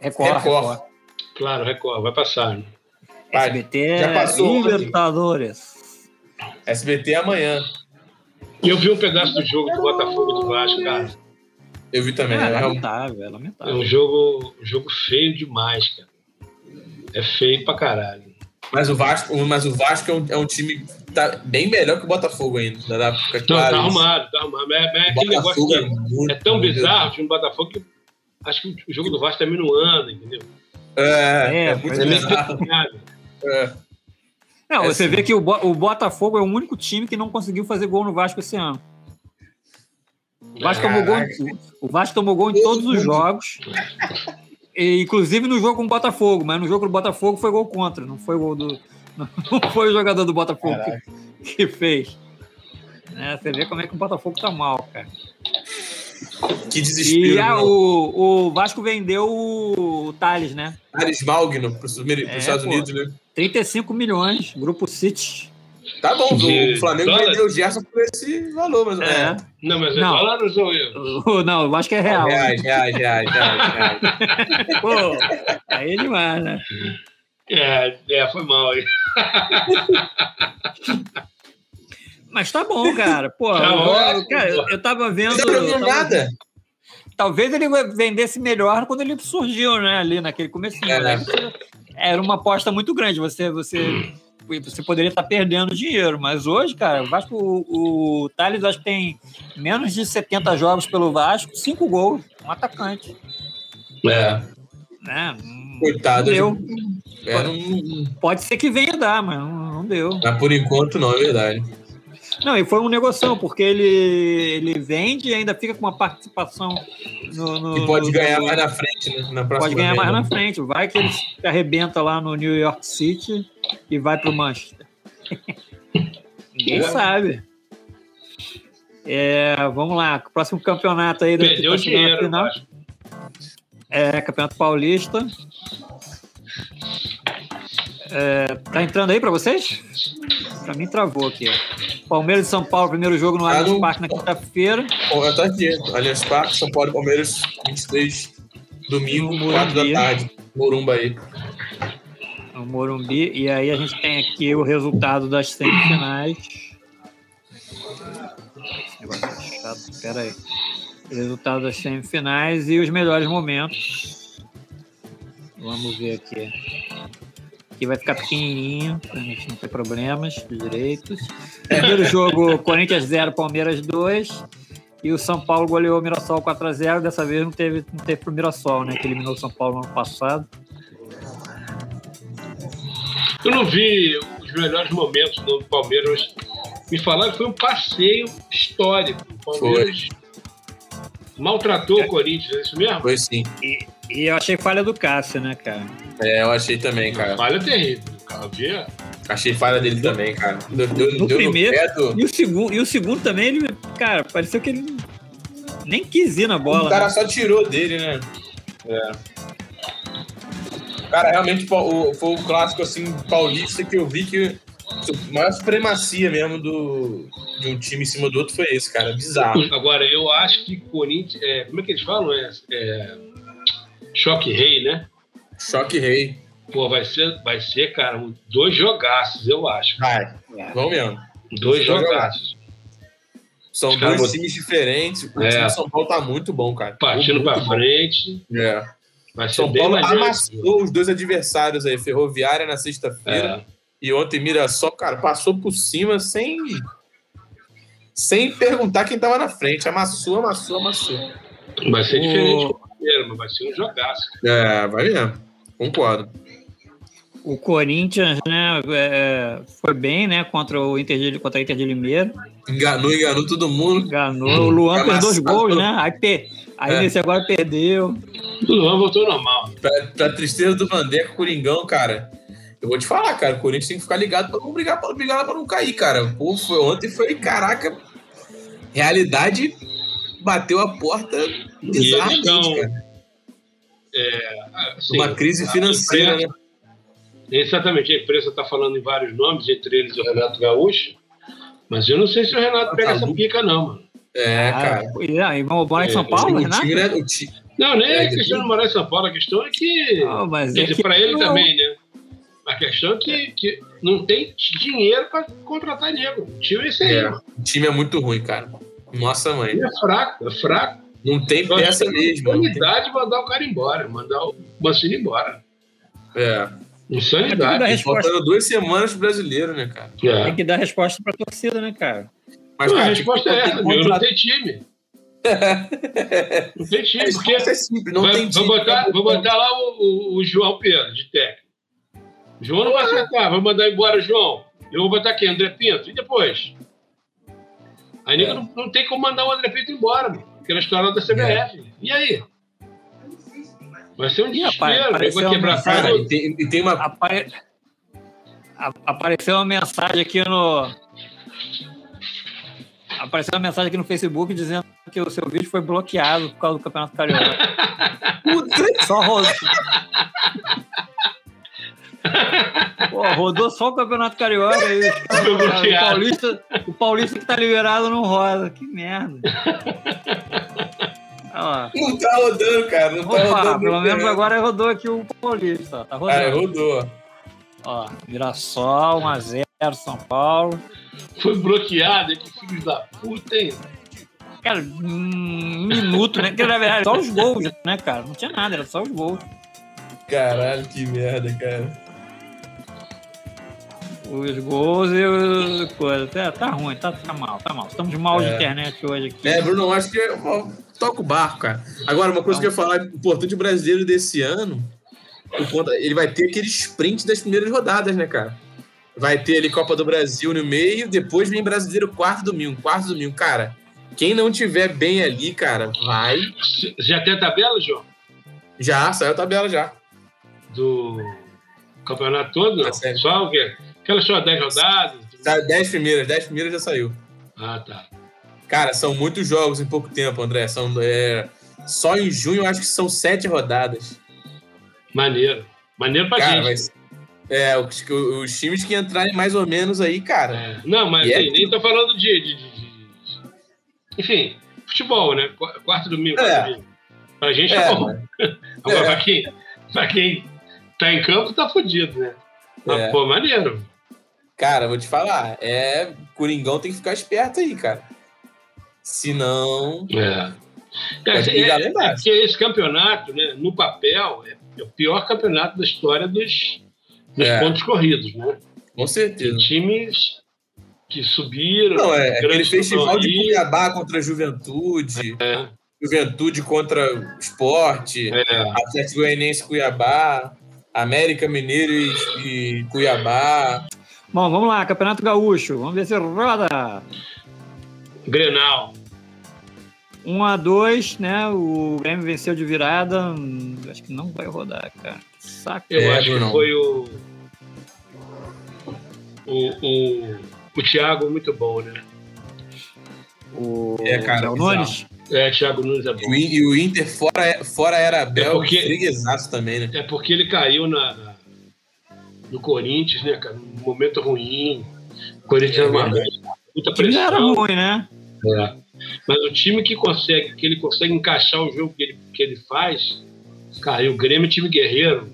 Record,
Record.
Record.
Claro, Record, vai passar. né?
SBT,
Já passou ontem.
Libertadores.
SBT amanhã.
E eu vi um pedaço do jogo do Botafogo do Vasco, cara.
Eu vi também.
É,
É,
lamentável, é
É
lamentável.
um jogo, um jogo feio demais, cara. É feio pra caralho.
Mas o Vasco, mas o Vasco é um, é um time que tá bem melhor que o Botafogo ainda. Dá pra ficar
Não,
claro
tá arrumado, tá arrumado. Mas é, mas é aquele negócio
Botafogo é, muito,
é tão bizarro o time do Botafogo que acho que o jogo do Vasco termina no ano, entendeu?
É,
É,
é, muito
é.
bizarro. É.
Não,
É
você
sim.
vê que o, Bo- o Botafogo é o único time que não conseguiu fazer gol no Vasco esse ano. O Vasco, tomou gol, em- o Vasco tomou gol em todos os jogos. E, inclusive no jogo com o Botafogo, mas no jogo do Botafogo foi gol contra, não foi gol do. Não foi o jogador do Botafogo que, que fez. É, você vê como é que o Botafogo tá mal, cara.
Que desespero.
E ah, o, o Vasco vendeu o Thales, né?
Ares Malgno para os
É,
Estados
pô.
Unidos, né?
35 milhões, Grupo City.
Tá bom,
De
o Flamengo
dólar?
vendeu o Gerson por esse valor, mas
É.
Não, mas é
Não.
dólares ou eu?
Não, eu acho que é real.
Reais, reais, reais, reais, reais.
Pô, aí é demais, né?
É, é, foi mal aí.
Mas tá bom, cara. Pô,
Tá
eu,
ótimo,
cara, eu, eu tava vendo.
Não
tava-
nada.
Talvez ele vendesse melhor quando ele surgiu, né? Ali naquele comecinho.
É, né?
né? Era uma aposta muito grande. Você, você, você poderia estar perdendo dinheiro. Mas hoje, cara, o Vasco, o, o Thales acho que tem menos de 70 jogos pelo Vasco, 5 gols, um atacante.
É.
Né? Não
Coitado.
deu.
É, não-
Pode ser que venha dar, mas não, não deu.
mas por enquanto não, é verdade.
Não, e foi uma negociação, porque ele, ele vende e ainda fica com uma participação no. no-
E pode
no-
ganhar mais na frente, né? Na próxima
Pode ganhar mais
venda.
na frente. Vai que ele se arrebenta lá no New York City e vai pro Manchester. Ninguém
É.
sabe. É, vamos lá, próximo campeonato aí da
Perdeu
chegando na
dinheiro, eu
final. É, Campeonato Paulista. É, tá entrando aí para vocês? Para mim travou aqui. Palmeiras e São Paulo, primeiro jogo no
Ah,
Allianz. Parque na quinta-feira.
Eu tô aqui. Allianz Parque, São Paulo e Palmeiras, 23, domingo,
No
4 da tarde. Morumba aí.
no Morumbi. E aí a gente tem aqui o resultado das semifinais. Esse negócio é chato, pera aí. Resultado das semifinais e os melhores momentos. Vamos ver aqui. Aqui vai ficar pequenininho, pra gente não ter problemas de direitos. Primeiro jogo, Corinthians 0, Palmeiras 2. E o São Paulo goleou o Mirassol 4x0. Dessa vez não teve, não teve pro Mirassol, né? Que eliminou o São Paulo no ano passado.
Eu não vi os melhores momentos do Palmeiras. Me falaram que foi um passeio histórico. O Palmeiras maltratou o Corinthians, é isso mesmo?
Foi sim.
E, e eu achei falha do Cássio, né, cara?
É, eu achei também, cara.
Falha terrível. Cara, via?
Achei falha dele também, cara. Deu, deu,
No
deu
primeiro-
no pé do...
E o segundo, e o segundo também, ele, cara, pareceu que ele nem quis ir na bola.
O cara
né?
só tirou dele, né? É. Cara, realmente o- foi o clássico assim paulista que eu vi que a maior supremacia mesmo do, de um time em cima do outro foi esse, cara. Bizarro.
Agora, eu acho que Corinthians. é, como é que eles falam? É, é, choque rei, né?
Choque rei.
Pô, vai ser, vai ser, cara, dois jogaços, eu acho.
Vai. Vamos mesmo.
Dois
Dois
jogaços.
São
Os
dois times diferentes. O
É.
time do São Paulo tá muito bom, cara.
Partindo
Muito
pra
bom.
frente.
É. São
bem
Paulo amassou os dois adversários aí. Ferroviária na sexta-feira
É.
e ontem Mirassol, cara, passou por cima sem sem perguntar quem tava na frente. Amassou, amassou, amassou.
Vai ser
O-
diferente mas vai ser um jogaço.
É, vai mesmo. Concordo.
O Corinthians, né, é, foi bem, né, contra o Inter de, contra a Inter de Limeira.
Enganou, enganou todo mundo.
Ganhou. O Luan fez dois gols, né? Aí, pe- aí
É.
nesse agora perdeu.
O Luan voltou normal.
Pra, pra tristeza do Vandeco, Coringão, cara. Eu vou te falar, cara. O Corinthians tem que ficar ligado pra não brigar, pra brigar lá pra não cair, cara. Pô, foi, ontem foi, caraca. Realidade bateu a porta bizarramente, cara.
Ah, assim,
Uma crise financeira, né?
imprensa- Exatamente, a imprensa está falando em vários nomes, entre eles o Renato Gaúcho. Mas eu não sei se o Renato pega essa
Maluco.
pica, não, mano.
É, cara.
Ah, e aí, vamos morar em São
É,
Paulo,
o
Renato?
né?
Não, nem
É,
é questão de morar em São Paulo, a questão é que.
Não, mas é que
para ele
não-
também, né? A questão é que, que não tem dinheiro para contratar nego. O time é esse aí,
É. o time é muito ruim, cara. Nossa,
O
mãe.
time é fraco, é fraco.
Não tem peça
tem
mesmo. tem-
Insanidade mandar o cara embora, mandar o Mancini embora.
É.
Insanidade.
Faltando duas semanas pro brasileiro, né, cara?
É.
Tem que dar resposta pra torcida, né, cara?
Mas,
Não, a
cara,
resposta é essa. Não tem time. Não tem time, porque
resposta é simples, não
vai,
tem time.
botar, vou botar lá o, o- o João Pedro, de técnico. O João não vai acertar, vai mandar embora o João. Eu vou botar quem? André Pinto? E depois? Aí
É.
não, não tem como mandar o André Pinto embora, mano. Aquela história da CBF. E aí? Vai ser um desespero, nego
apareceu
vai quebrar
uma
Cara, e tem, e tem uma.
Apare... a- Apareceu uma mensagem aqui no. Apareceu uma mensagem aqui no Facebook dizendo que o seu vídeo foi bloqueado por causa do Campeonato Carioca. Só rosto. Pô, rodou só o Campeonato Carioca aí. O,
bloqueado.
Paulista, o Paulista que tá liberado não roda. Que merda. Lá.
Não tá rodando, cara. Não tá
Opa,
rodando.
pelo menos agora rodou aqui o Paulista. ó. Tá
Cara,
rodando.
rodou.
Ó, Mirassol, 1x0, São Paulo.
Foi bloqueado, hein? que filhos da puta, hein?
Cara, um minuto, né? Que na verdade, só os gols, né, cara? Não tinha nada, era só os gols.
Caralho, que merda, cara.
Os gols e o coisa. Tá, tá ruim, tá, tá mal, tá mal. Estamos mal de
É.
internet hoje aqui.
É, Bruno, acho que toca o barco, cara. Agora, uma coisa que eu ia falar importante o brasileiro desse ano, ele vai ter aquele sprint das primeiras rodadas, né, cara? Vai ter ali Copa do Brasil no meio, depois vem brasileiro quarto domingo, quarto domingo. Cara, quem não tiver bem ali, cara, vai.
Já tem a tabela, João?
Já, saiu a tabela já.
Do campeonato todo?
Tá.
Só o quê? Aquelas só 10 rodadas?
Tá, 10 primeiras, 10 primeiras já saiu.
Ah, tá.
Cara, são muitos jogos em pouco tempo, André. São, é, só em junho eu acho que são sete rodadas.
Maneiro. Maneiro pra
Cara,
gente.
mas. É, os, os times que entrarem mais ou menos aí, cara.
É. Não, mas
é
assim, nem tô falando de, de- de- de- Enfim, futebol, né? Qu- Quarto domingo,
É.
quarto domingo. Pra gente
É,
tá bom. Agora,
É.
pra, quem, pra quem tá em campo, tá fudido, né? Mas,
É.
pô, maneiro.
Cara, vou te falar. É. Coringão tem que ficar esperto aí, cara. Senão.
É. É, é, é porque esse campeonato, né, no papel, é, o pior campeonato da história dos, dos
É.
pontos corridos, né?
Com
Tem
certeza.
times que subiram.
Não, é aquele festival de. Cuiabá contra a Juventude.
É,
Juventude contra Esporte.
é.
Atlético Goianiense Cuiabá. América Mineiro e, e Cuiabá.
Bom, vamos lá, Campeonato Gaúcho. Vamos ver se roda.
Grenal.
1x2, né? O Grêmio venceu de virada. Acho que não vai rodar, cara. Que Saco.
Eu
É,
acho que foi o. O, o, o Thiago muito bom, né?
O
É, cara, bizarro.
Nunes.
É, Thiago Nunes é bom.
o, e o Inter fora, fora era Abel,
É porque-
também, né?
É porque ele caiu na, no Corinthians, né, cara? Num momento ruim. O Corinthians
É
era uma
verdade.
puta
O time já era
pressão.
ruim, né?
É. Mas o time que consegue, que ele consegue encaixar o jogo que ele, que ele faz, cara, e o Grêmio é time guerreiro,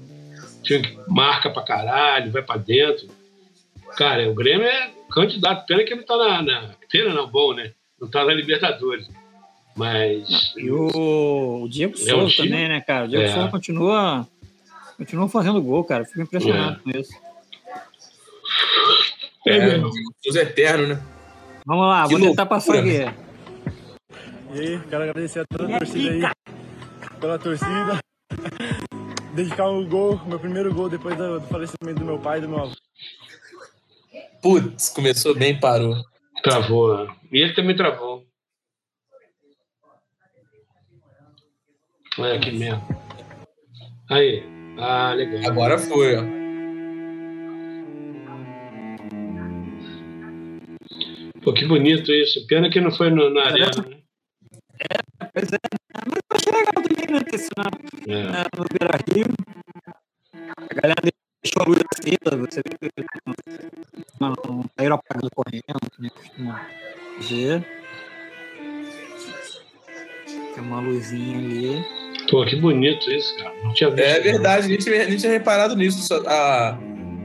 time que marca pra caralho, vai pra dentro. Cara, o Grêmio é candidato, pena que ele tá na. na pena não, bom, né? Não tá na Libertadores. Mas.
E o, o Diego
É um
Souza
time-
também, né, cara? O Diego
É.
Souza continua, continua fazendo gol, cara. Fico impressionado com isso.
É,
É,
meu.
os eternos, né?
Vamos lá,
Que
vou tentar passar aqui.
E aí, quero agradecer a toda a torcida aí, pela torcida. Dedicar o gol, meu primeiro gol depois do, do falecimento do meu pai e do meu avô.
Putz, começou bem, parou.
Travou. né? E ele também travou. Olha aqui mesmo. Aí. Ah, legal.
Agora foi, ó.
Pô, que bonito isso. Pena que não foi no- na arena, né?
Pois é, mas eu achei legal também, né? Isso na,
É.
na- no Beira Rio. A galera deixou a luz acesa, você vê que não, não saíram apagando correndo, que nem costuma. Tem uma luzinha ali.
Pô, que bonito isso, cara. Não tinha visto.
É verdade, a gente, a gente tinha reparado nisso. só- a-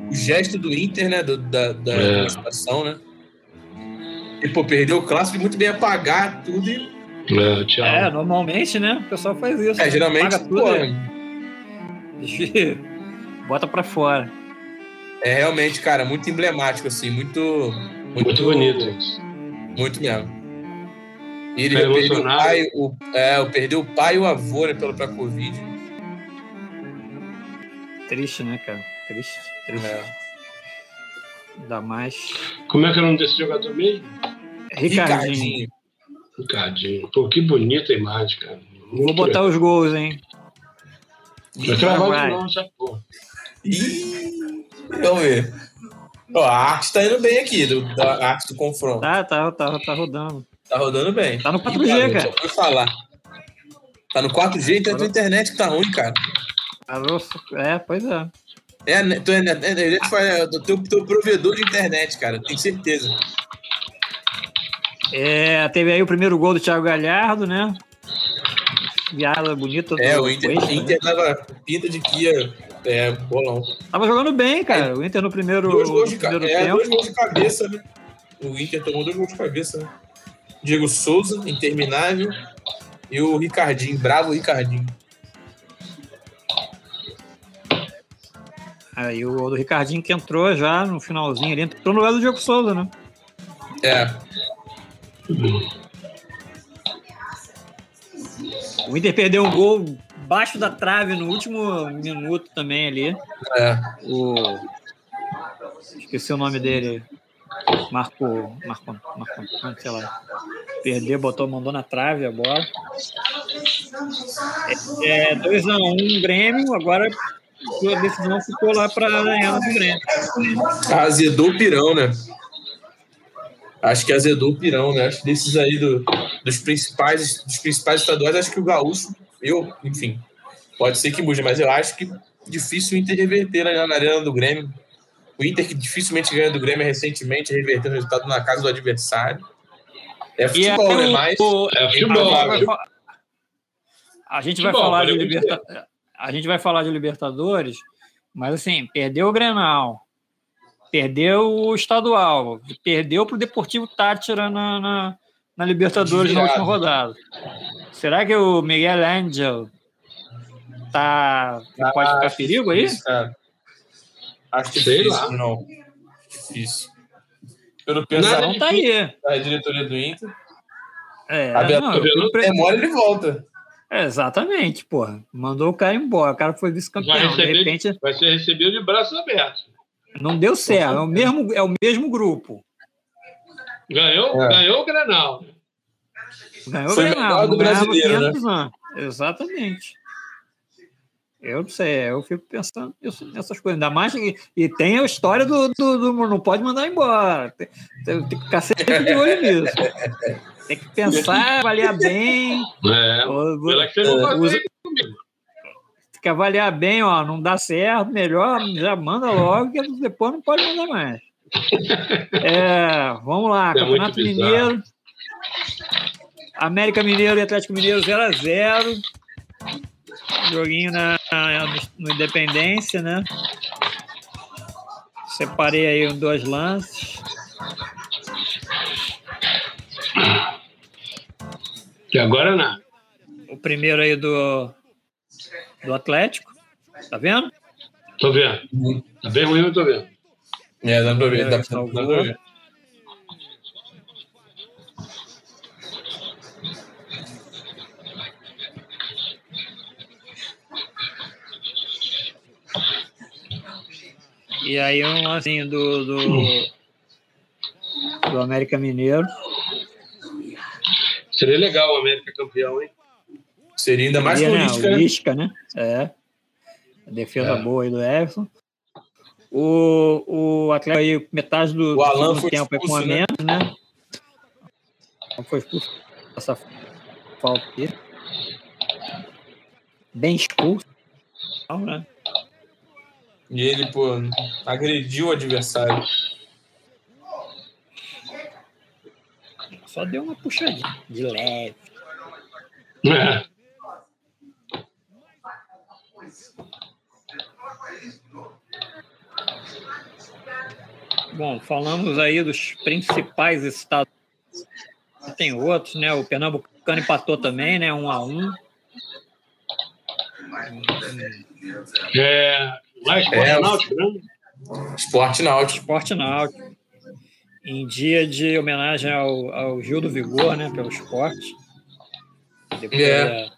o gesto do Inter, né? do- da, da
É.
né? E, pô, perdeu o clássico muito bem apagar tudo e.
É, tchau.
É, normalmente, né? O pessoal faz isso.
É,
né?
geralmente,
Apaga tudo
pô,
e bota pra fora.
é realmente, cara, muito emblemático, assim, muito. Muito,
Muito bonito isso.
Muito mesmo. E ele
Tá
já perdeu o pai, o, é, perdeu o pai e o avô, né, pela, pra Covid.
Triste, né, cara? Triste, triste.
É.
Ainda mais.
Como é que é o nome desse jogador mesmo?
Ricardinho.
Ricardinho. Pô, que bonita a imagem, cara.
Vou botar os gols, hein?
Vai travar novo essa porra.
Ih, vamos ver. Ó, a arte tá indo bem aqui, do, da arte do confronto.
Tá, tá, tá, tá rodando.
Tá rodando bem.
Tá no
Ih,
4G,
garoto,
cara.
Só falar. Tá no 4G, então a tua internet que tá ruim, cara.
É, pois é.
É, né, tu é, né, é, é, é teu, teu provedor de internet, cara, tenho certeza.
É, teve aí o primeiro gol do Thiago Galhardo, né? Viada bonita.
É, o Inter,
Cuesta, né?
Inter tava pinta de que ia. É, bolão.
Tava jogando bem, cara. O Inter no primeiro,
Dois gols, de,
primeiro
é,
tempo.
dois gols de cabeça, né? O Inter tomou dois gols de cabeça, né? Diego Souza, interminável. E o Ricardinho, bravo Ricardinho.
Aí o do Ricardinho que entrou já no finalzinho ali. Entrou no lugar do Diego Souza, né?
É,
O Inter perdeu um gol baixo da trave no último minuto também ali.
é.
O... Esqueci o nome dele. Marco. Marco. Marco. Sei lá. Perdeu, botou, mandou na trave a bola. É 2x1 um, Grêmio, agora a decisão ficou lá para ganhar do Grêmio.
Azedou o pirão, né? Acho que azedou o pirão, né? Acho que desses aí do, dos, principais, dos principais estaduais, acho que o Gaúcho, eu, enfim, pode ser que mude, mas eu acho que difícil o Inter reverter na arena do Grêmio. O Inter que dificilmente ganha do Grêmio recentemente, revertendo o resultado na casa do adversário. É
E
futebol, né? Mas
o-
É futebol,
a gente vai, a gente vai
Futebol,
falar de
valeu muito
Liberta... a gente vai falar de Libertadores, mas assim, perdeu o Grenal, perdeu o estadual, perdeu para o Deportivo Tátira na, na, na Libertadores na
Desviado.
última rodada. Será que o Miguel Angel tá pode ficar perigo aí?
difícil, cara. Acho
Sei
difícil,
lá.
não. Difícil. Pelo
Nada
pensar
não tá aí.
da diretoria do Inter,
É,
Aberto,
não, eu
vendo?
fui pre-
demora ele volta.
é, exatamente, porra. Mandou o cara embora. O cara foi vice-campeão. De repente,
vai ser recebido de braços abertos.
Não deu certo. É o mesmo, é o mesmo grupo.
Ganhou,
É.
ganhou o Granal.
Ganhou
Foi
o
melhor do brasileiro,
500 anos. Exatamente. Eu não sei, eu fico pensando nessas coisas. Ainda mais que e tem a história do, do, do- não pode mandar embora. Tem, tem, tem que ficar sempre de olho nisso. Tem que pensar, avaliar bem.
É. Que não
usa-
comigo.
Tem que avaliar bem, ó. Não dá certo, melhor, já manda logo, que depois não pode mandar mais. É, vamos lá,
É
Campeonato. Mineiro. América Mineiro e Atlético Mineiro 0x0. Joguinho na, na- no Independência, né? Separei aí os dois lances.
E agora nada.
O primeiro aí do, do Atlético. Tá vendo?
Tô vendo. Tá bem ruim, eu tô vendo.
É, dá pra ver. Dá,
salvou.
dá pra ver.
E aí um lancinho do, do, do América Mineiro.
Seria legal o América campeão, hein?
Seria ainda mais
Seria, né,
política, né?
Lisca, né? É. A defesa
É.
boa aí do Everson. O, o Atlético aí, metade do,
O
do
Alan foi
tempo é com a
expulso, né?
menos, né? Não Foi expulso essa falta aqui. Bem expulso. Não, né?
E ele, pô, agrediu o adversário.
Só deu uma puxadinha de leve.
É.
Bom, falamos aí dos principais estados. Tem outros, né? O Pernambucano empatou também, né? Um a um.
É, lá Esporte
É,
Náutico, né?
Esporte náutico.
Esporte Náutico. Em dia de homenagem ao, ao Gil do Vigor, né? Pelo esporte. Depois,
É.
é,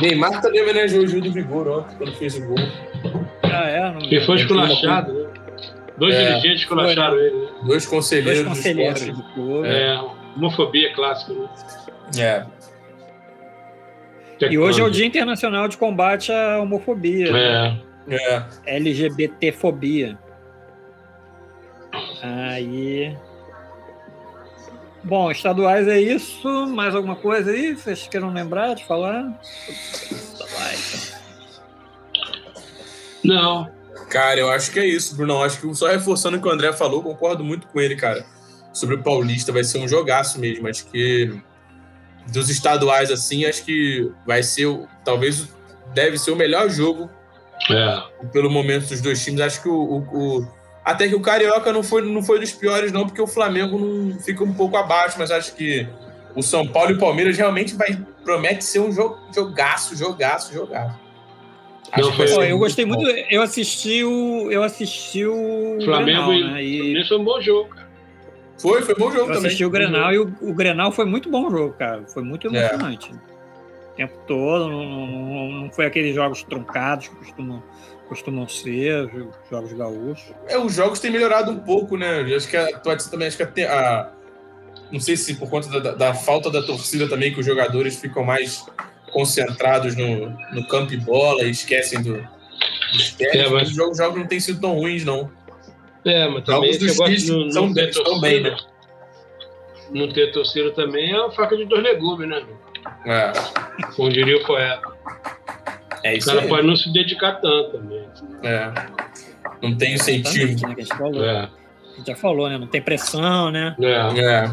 Neymar também homenageou o Gil do Vigor ontem, quando fez o gol.
Ah, é? Não,
Ele foi esculachado, né? Dois
É.
dirigentes esculacharam ele, né?
Dois
dois
conselheiros
conselheiros
do esporte.
do clube.
É, homofobia clássica, né?
É.
E hoje é o Dia Internacional de Combate à Homofobia.
É.
É.
LGBTfobia. Aí. Bom, estaduais é isso. Mais alguma coisa aí? Vocês queiram lembrar de falar? Estaduais.
Não.
Cara, eu acho que é isso, Bruno. Acho que só reforçando o que o André falou, concordo muito com ele, cara. Sobre o Paulista, vai ser um jogaço mesmo. Acho que dos estaduais, assim, acho que vai ser, o- talvez, deve ser o melhor jogo
É.
pelo momento dos dois times. Acho que o, o- o- até que o Carioca não foi, não foi dos piores, não, porque o Flamengo não fica um pouco abaixo, mas acho que o São Paulo e o Palmeiras realmente vai, promete ser um jo- jogaço, jogaço, jogaço. Acho
Não, foi-
Pô, eu gostei
bom.
muito. Eu assisti o. Eu assisti o.
Flamengo
Grenal,
e
né? E
Isso foi um bom jogo, cara.
Foi, foi bom jogo
eu
também.
assisti o. Grenal e o, o Grenal foi muito bom jogo, cara. Foi muito
É.
emocionante. O tempo todo, não, não- não foi aqueles jogos truncados que costumam, costumam ser, os jogos gaúchos.
É, os jogos têm melhorado um pouco, né? Eu acho que a, ser também, acho que até a, não sei se por conta da, da- falta da torcida também, que os jogadores ficam mais concentrados no, no campo e bola e esquecem do, dos pés.
É, mas-
Os jogos, os jogos não têm sido tão ruins, não.
É, mas também
Jogos
esse negócio não,
são
não
bem-
ter torcida.
bem, né?
Não ter torcida também é uma faca de dois legumes, né?
É,
Como diria o poeta.
é
O
isso
cara
aí.
pode não se dedicar tanto também.
É. Não tem incentivo.
Né, gente falou.
É.
A gente já falou, né? Não tem pressão, né?
É.
É.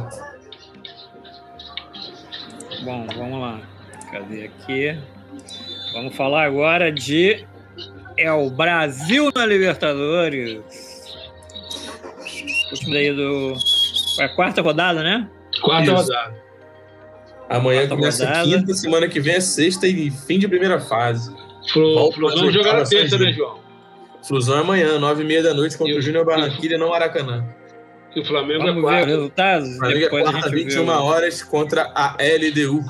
Bom, vamos lá. Cadê aqui? Vamos falar agora de é o Brasil na Libertadores. Último daí do foi a quarta rodada, né?
Quarta
Isso.
rodada.
Amanhã
Quarta
começa a
rodada.
quinta, semana que vem é sexta e fim de primeira fase. Volta
Flusão jogar na terça, né. João?
Flusão é amanhã, nove e meia da noite, contra
E
o Júnior Barranquilla no Maracanã.
Que o Flamengo
Vamos
é quarto.
resultados.
Flamengo é quarta,
gente
21
vê. o-
horas contra a LDU.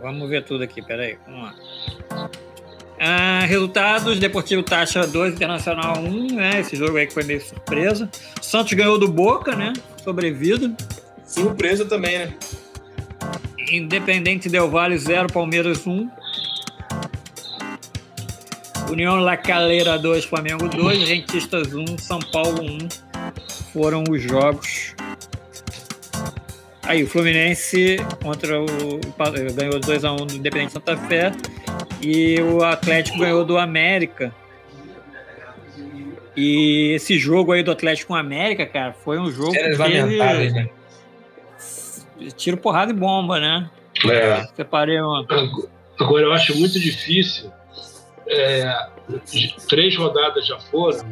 Vamos ver tudo aqui, peraí. Vamos lá. Ah, resultados: Deportivo Taxa 2, Internacional 1, né? Esse jogo aí que foi meio surpresa. Santos ganhou do Boca, né? Sobrevida.
Surpresa também, né?
Independente Del Valle 0, Palmeiras 1. União La Calera 2, Flamengo 2, Rentistas 1, São Paulo 1. Foram os jogos. Aí, o Fluminense contra o. ganhou 2x1 do Independente Santa Fé. E o Atlético ganhou do América. E esse jogo aí do Atlético com o América, cara, foi um jogo que
lamentáveis, né?
tiro, porrada e bomba, né?
É.
Separei uma.
Agora eu acho muito difícil. é, três rodadas já foram.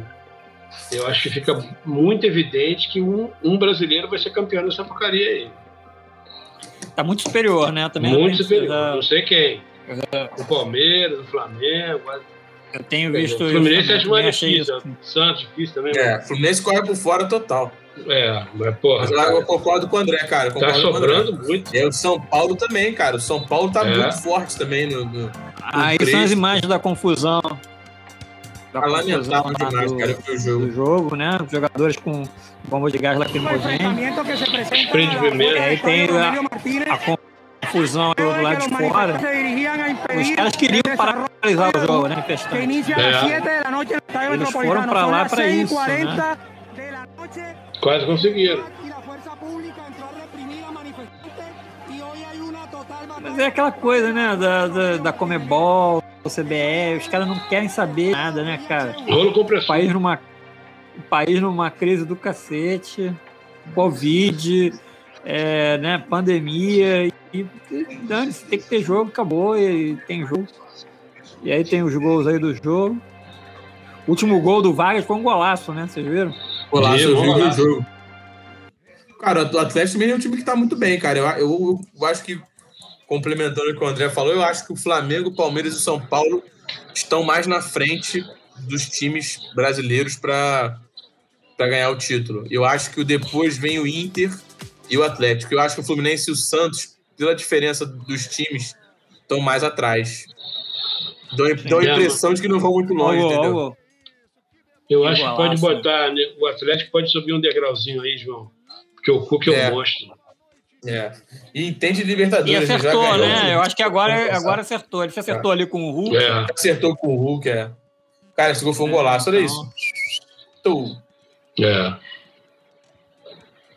Eu acho que fica muito evidente que um, um brasileiro vai ser campeão dessa porcaria aí.
Tá muito superior, né? Também
muito superior. Não sei quem. O Palmeiras, o Flamengo.
Eu tenho visto
o
isso.
Fluminense acho mais difícil.
isso.
O Santos difícil também.
É, Fluminense corre por fora total.
É, mas porra.
Mas eu, eu concordo com o André, cara.
Tá
o
sobrando muito.
É o São Paulo também, cara. O São Paulo tá
É.
muito forte também no. no
Aí são as imagens da confusão. Da
tá lamentável
lá
demais,
do,
cara, o jogo.
do jogo, né? Os jogadores com bomba de gás lacrimogêneo.
Frente
E
vermelha.
aí tem a, a confusão do lado de fora. Os caras queriam paralisar o jogo, né? Manifestantes.
É.
las 7 de la noche en el Estadio
Eles foram pra
Son
lá
las
pra
6 y
isso,
40 de la noche.
Quase conseguiram.
Mas é aquela coisa, né? Da, da, da Comebol, do CBE, os caras não querem saber nada, né, cara?
Rolo
O país numa, o país numa crise do cacete, Covid, é, né, pandemia, e, e dane-se, tem que ter jogo, acabou, e tem jogo. E aí tem os gols aí do jogo. O último gol do Vargas foi um golaço, né? Vocês viram?
Golaço, eu vi o jogo. Cara, o Atlético também é um time que tá muito bem, cara. Eu, eu, eu acho que, complementando o que o André falou, eu acho que o Flamengo, o Palmeiras e o São Paulo estão mais na frente dos times brasileiros para ganhar o título. Eu acho que o depois vem o Inter e o Atlético. Eu acho que o Fluminense e o Santos, pela diferença dos times, estão mais atrás. Dão, dão a
É,
impressão de que não vão muito longe, entendeu?
Eu acho que pode botar. né, O Atlético pode subir um degrauzinho aí, João. Porque o Cuca é um
É.
monstro.
É. E entende Libertadores.
E
né? Já
acertou,
ganhou.
né? Eu acho que agora, agora acertou. Ele se acertou ali com o Hulk.
É.
Acertou com o Hulk, é. Cara, esse gol foi um golaço, olha isso. Então,
É.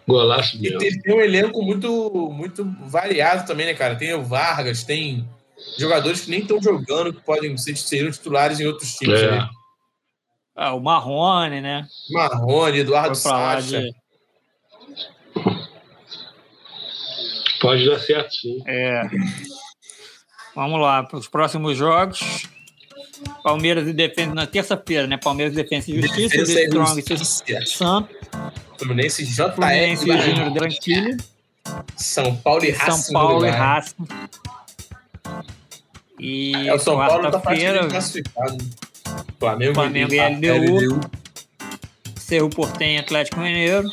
Golaço
E
mesmo.
tem, tem um elenco muito, muito variado também, né, cara? Tem o Vargas, tem jogadores que nem estão jogando, que podem ser seriam titulares em outros times.
É.
né?
Ah, o Marrone, né?
Marrone, Eduardo Sacha.
de.
Pode dar certo, sim.
É. Vamos lá, para os próximos jogos. Palmeiras e Defesa na terça-feira, né? Palmeiras e Defesa e Justiça,
Defesa
The
e
Strong e
Justiça.
Santos,
Fluminense JR,
Fluminense e
Bahia.
Júnior de Barranquilha,
São Paulo e Racing
São Paulo e. Racing. E
É, o São Paulo tá
quarta-feira,
praticamente classificado. Flamengo,
Flamengo e LDU. Cerro Portenho e Atlético Mineiro.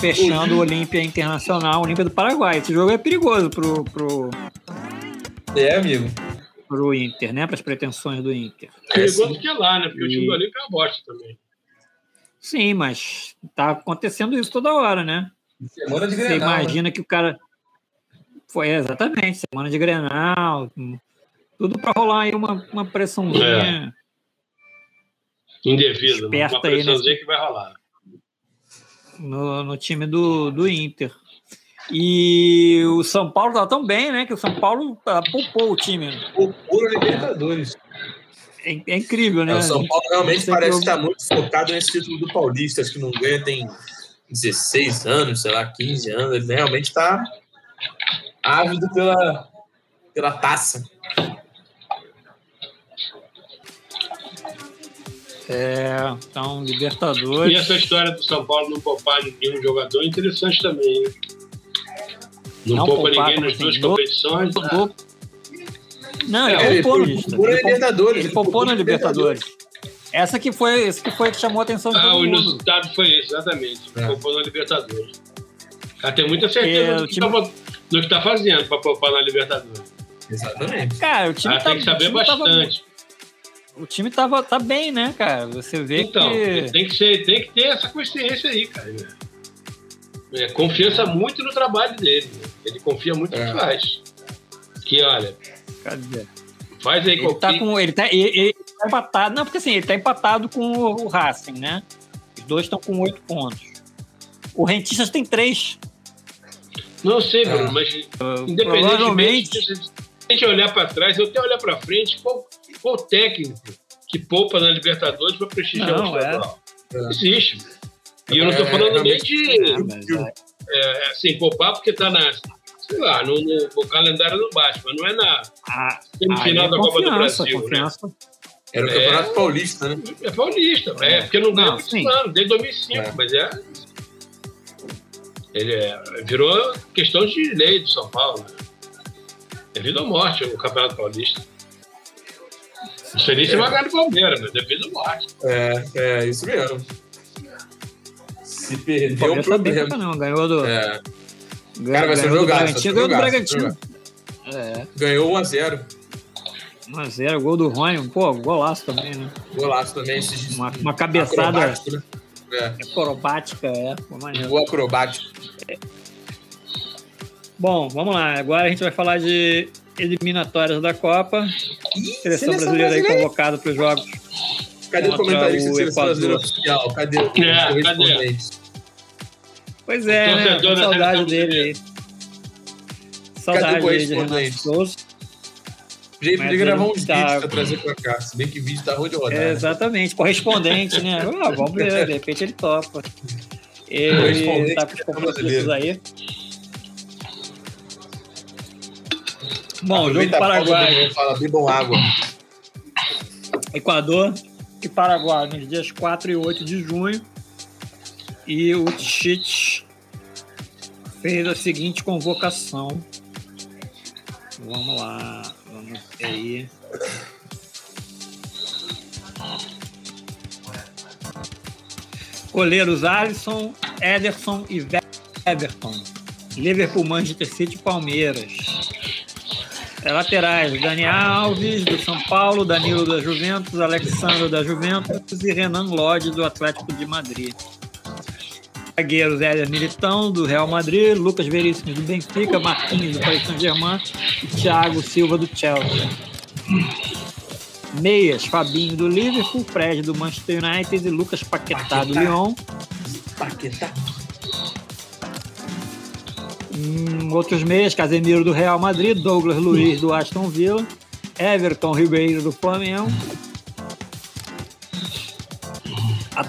Fechando o Olímpia Internacional, Olímpia do Paraguai. Esse jogo é perigoso pro, pro,
É, amigo.
pro Inter, né? Para as pretensões do Inter.
Perigoso que é lá, né? Porque o time
E-
do Olímpio é uma bosta também.
Sim, mas tá acontecendo isso toda hora, né?
Semana de
Você
Grenal. né?
imagina que o cara. Foi exatamente, semana de Grenal, tudo para rolar aí uma, uma pressãozinha.
Indevido. né?
Esperta
Uma
aí,
pressãozinha que vai rolar.
no, no time do, do Inter. E o São Paulo tá tão bem, né? Que o São Paulo ah, poupou o time.
O puro Libertadores.
É, é incrível, né?
É, o São Paulo realmente parece
eu-
estar muito focado nesse título do Paulista. Acho que não ganha tem 16 anos, sei lá, 15 anos. Ele realmente está ávido pela, pela taça.
É, então,
E
Libertadores.
essa história do São Paulo não poupar nenhum jogador é interessante também. hein? Não,
Não
poupa
poupar,
ninguém nas duas
assim? No-
competições.
Não,
É,
ele
ele
poupou,
poupou
Justa.
na
Ele poupou-
Libertadores.
Ele
ele
na Libertadores. Essa que foi, esse que foi que chamou a atenção de
Ah,
todo
o
mundo.
resultado foi esse, exatamente.
É.
Poupou na Libertadores. Ela tem muita certeza
É,
do
o
que,
time-
tá, do que tá fazendo para poupar na Libertadores.
Exatamente.
Cara, o time,
Ela
tá,
tem que saber
o time tava-
bastante.
o time tava, tá bem, né, cara? Você vê
Então,
que.
tem, que ser, tem que ter essa consciência aí, cara. É, confiança muito no trabalho dele. né? Ele confia muito no
É.
que faz. Que, olha,
Cadê?
faz aí
Ele
qualquer...
tá com. Ele tá, ele, ele tá empatado. Não, porque assim, ele tá empatado com o, o Racing, né? Os dois estão com oito pontos. O Rentistas tem três.
Não sei, Bruno,
Ah.
mas independentemente se a gente olhar para trás, eu até olhar para frente, qual, qual técnico que poupa na Libertadores para prestigiar
Não,
o estadual?
é.
Não existe. E eu não estou
É,
falando nem
realmente-
de
é,
é, assim, poupar porque está na. Sei lá, no, no- o calendário não mas não é na
ah,
semifinal
aí é
da Copa do
confiança,
Brasil. Né?
confiança.
Era o
É.
Campeonato Paulista, né?
É paulista, é porque não ganha
Não,
ano, desde 2005,
É.
mas é. Ele é, virou questão de lei do São Paulo. Né? É vida ou morte o Campeonato Paulista. Não sei nem se vai ganhar do Palmeiras, mas é vida ou morte.
É, é isso mesmo. Se
O bem pra
problema.
caramba. Ganhou do.
É, Cara, vai ser um
ganhou do
jogaço,
Bragantino.
vai
Ganhou do
um
Bragantino. É.
ganhou 1x0.
1x0, gol do Rony. Pô, golaço também, né?
Golaço também. Esses
Uma, uma cabeçada
acrobático, né? É,
acrobática, é. Pô,
gol acrobático.
Bom, vamos lá. Agora a gente vai falar de eliminatórias da Copa. Seleção, brasileira aí convocada para os jogos.
Cadê o
Contra
comentarista
o
de seleção brasileira oficial? Cadê o
É,
correspondente?
Pois é, né? Com
da
saudade dele aí. Saudade aí de Renato? Souza.
De gravar
ele
uns
tá-
vídeos pra trazer pra cá. Se bem que vídeo tá ruim de rodar.
É,
né?
exatamente, correspondente, né? Ah, vamos ver, de repente ele topa. Ele
Correspondente
tá com os
seleção
compromissos aí. Bom, jogo
Aproveita do
Paraguai,
Fala, bebam água.
Equador e Paraguai nos dias 4 e 8 de junho. E o Tite fez a seguinte convocação. Vamos lá, vamos aí. Goleiros Alisson, Ederson e Everton. Liverpool, Manchester City e Palmeiras. É, laterais, Dani Alves, do São Paulo, Danilo da Juventus, Alexandre da Juventus e Renan Lodge, do Atlético de Madrid. Zagueiros, Éder Militão, do Real Madrid, Lucas Veríssimo, do Benfica, Marquinhos, do Paris Saint-Germain e Thiago Silva, do Chelsea. Meias, Fabinho, do Liverpool, Fred, do Manchester United e Lucas Paquetá, do Lyon.
Paquetá.
Hum, outros meias, Casemiro do Real Madrid, Douglas Luiz do Aston Villa, Everton Ribeiro do Flamengo,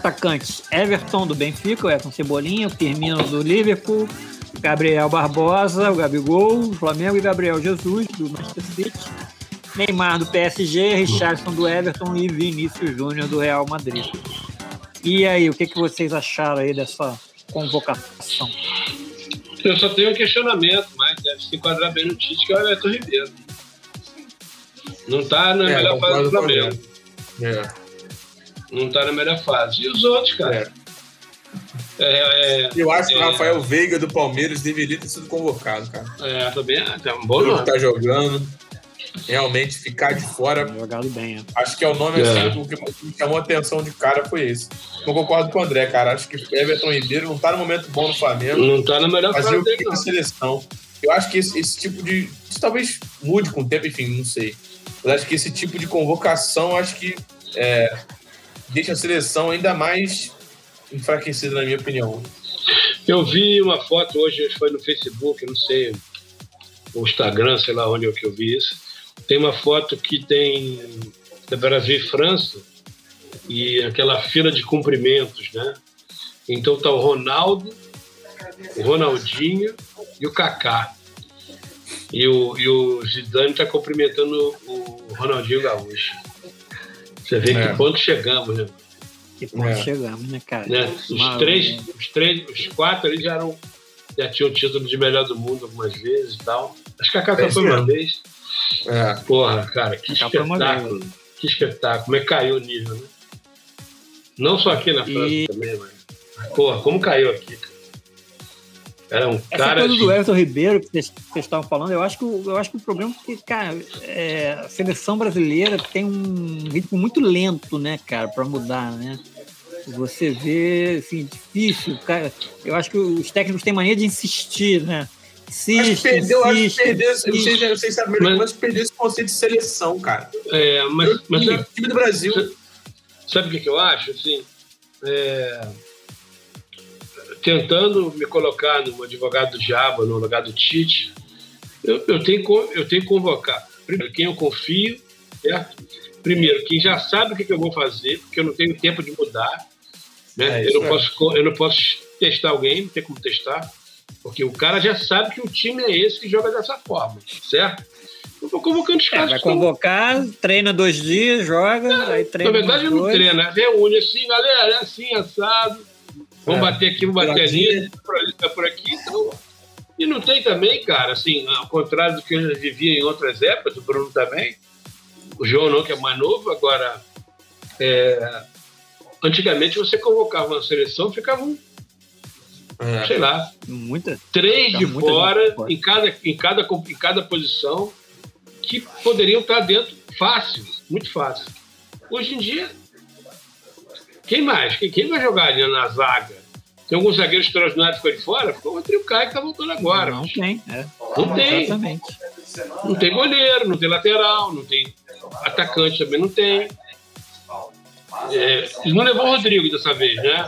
Atacantes: Everton do Benfica, o Everton Cebolinha, o Firmino do Liverpool, Gabriel Barbosa, o Gabigol, o Flamengo e Gabriel Jesus do Manchester City. Neymar do PSG, Richardson do Everton e Vinícius Júnior do Real Madrid. E aí, o que, que vocês acharam aí dessa convocação?
Eu só tenho um questionamento, mas deve se enquadrar bem no Tite, que é o Everton Ribeiro. Não tá na
É,
melhor fase do Flamengo.
É.
Não tá na melhor fase. E os outros, cara? É, é,
Eu acho que o
É.
Rafael Veiga do Palmeiras deveria ter sido convocado, cara.
é, também é, é um bom
Ele
nome.
tá jogando. Realmente ficar de fora,
Jogado bem, é.
acho que é o nome
É.
assim, o que me chamou a atenção de cara foi esse. Eu concordo com o André, cara. Acho que Everton Ribeiro não tá no momento bom no Flamengo.
Não tá na melhor
Fazer
fase
o
dele,
que
não.
na seleção. Eu acho que esse, esse tipo de. Isso talvez mude com o tempo, enfim, não sei. Mas acho que esse tipo de convocação, acho que é, deixa a seleção ainda mais enfraquecida, na minha opinião.
Eu vi uma foto hoje, foi no Facebook, não sei, o Instagram, sei lá onde é que eu vi isso. Tem uma foto que tem Brasil e França e aquela fila de cumprimentos, né? Então tá o Ronaldo, o Ronaldinho e o Kaká. E o, e o Zidane tá cumprimentando o Ronaldinho Gaúcho. Você vê
É.
que ponto chegamos, né?
Que ponto
É.
chegamos, né, cara?
né? Os três, os três, os quatro ali já eram já tinham o título de melhor do mundo algumas vezes e tal. Acho que a Kaká
É
foi uma vez.
É.
Porra, cara, que
uma
espetáculo. Que espetáculo. Como é que caiu o nível, né? Não só aqui na França
E-
também, mas. Porra, como caiu aqui, cara. Era um
Essa
cara.
coisa do
assim,
Everton Ribeiro que vocês vocês estavam falando, eu acho que, o- eu acho que o problema é que, cara, é, a seleção brasileira tem um ritmo muito lento, né, cara, para mudar, né? Você vê, assim, difícil, cara. Eu acho que os técnicos têm mania de insistir, né? Insiste,
Acho que perdeu, acho que
insiste,
perdeu. Eu não sei,
insiste.
se- não sei se sabe, mas
Mas-
perdeu esse conceito de seleção, cara.
é, mas, mas
time,
sabe,
time do Brasil.
sabe o que, que eu acho? Assim, é, tentando me colocar no advogado do diabo, no lugar do Tite, eu, eu, tenho, eu tenho que convocar. Primeiro, quem eu confio, certo? Primeiro, quem já sabe o que, que eu vou fazer, porque eu não tenho tempo de mudar. Né?
É,
eu, não
é.
posso, eu não posso testar alguém, não tem como testar, porque o cara já sabe que o time é esse que joga dessa forma, certo? Eu vou convocando os
É,
caras.
vai convocar, treina dois dias, joga, aí treina.
na verdade, não
dois.
treina, reúne assim, galera, é assim, assado. Vamos
É.
bater aqui, vamos bater ali, é por ali, é por aqui. Então... E não tem também, cara, assim, ao contrário do que eu já vivia em outras épocas, o Bruno também, o João não, que é mais novo, agora. é, Antigamente você convocava uma seleção, ficavam,
É.
sei lá,
Muita.
três de
muita
fora. Em, cada, em, cada, em cada posição, que poderiam estar dentro fácil, muito fácil. Hoje em dia, quem mais? Quem, quem vai jogar ali na zaga? Tem alguns zagueiros extraordinários que ficou de fora? Ficou o Rodrigo Caio que está voltando agora.
Não tem, é.
Não tem.
Exatamente.
Não tem goleiro, não tem lateral, não tem atacante também não tem. É, não levou o Rodrigo dessa vez, né?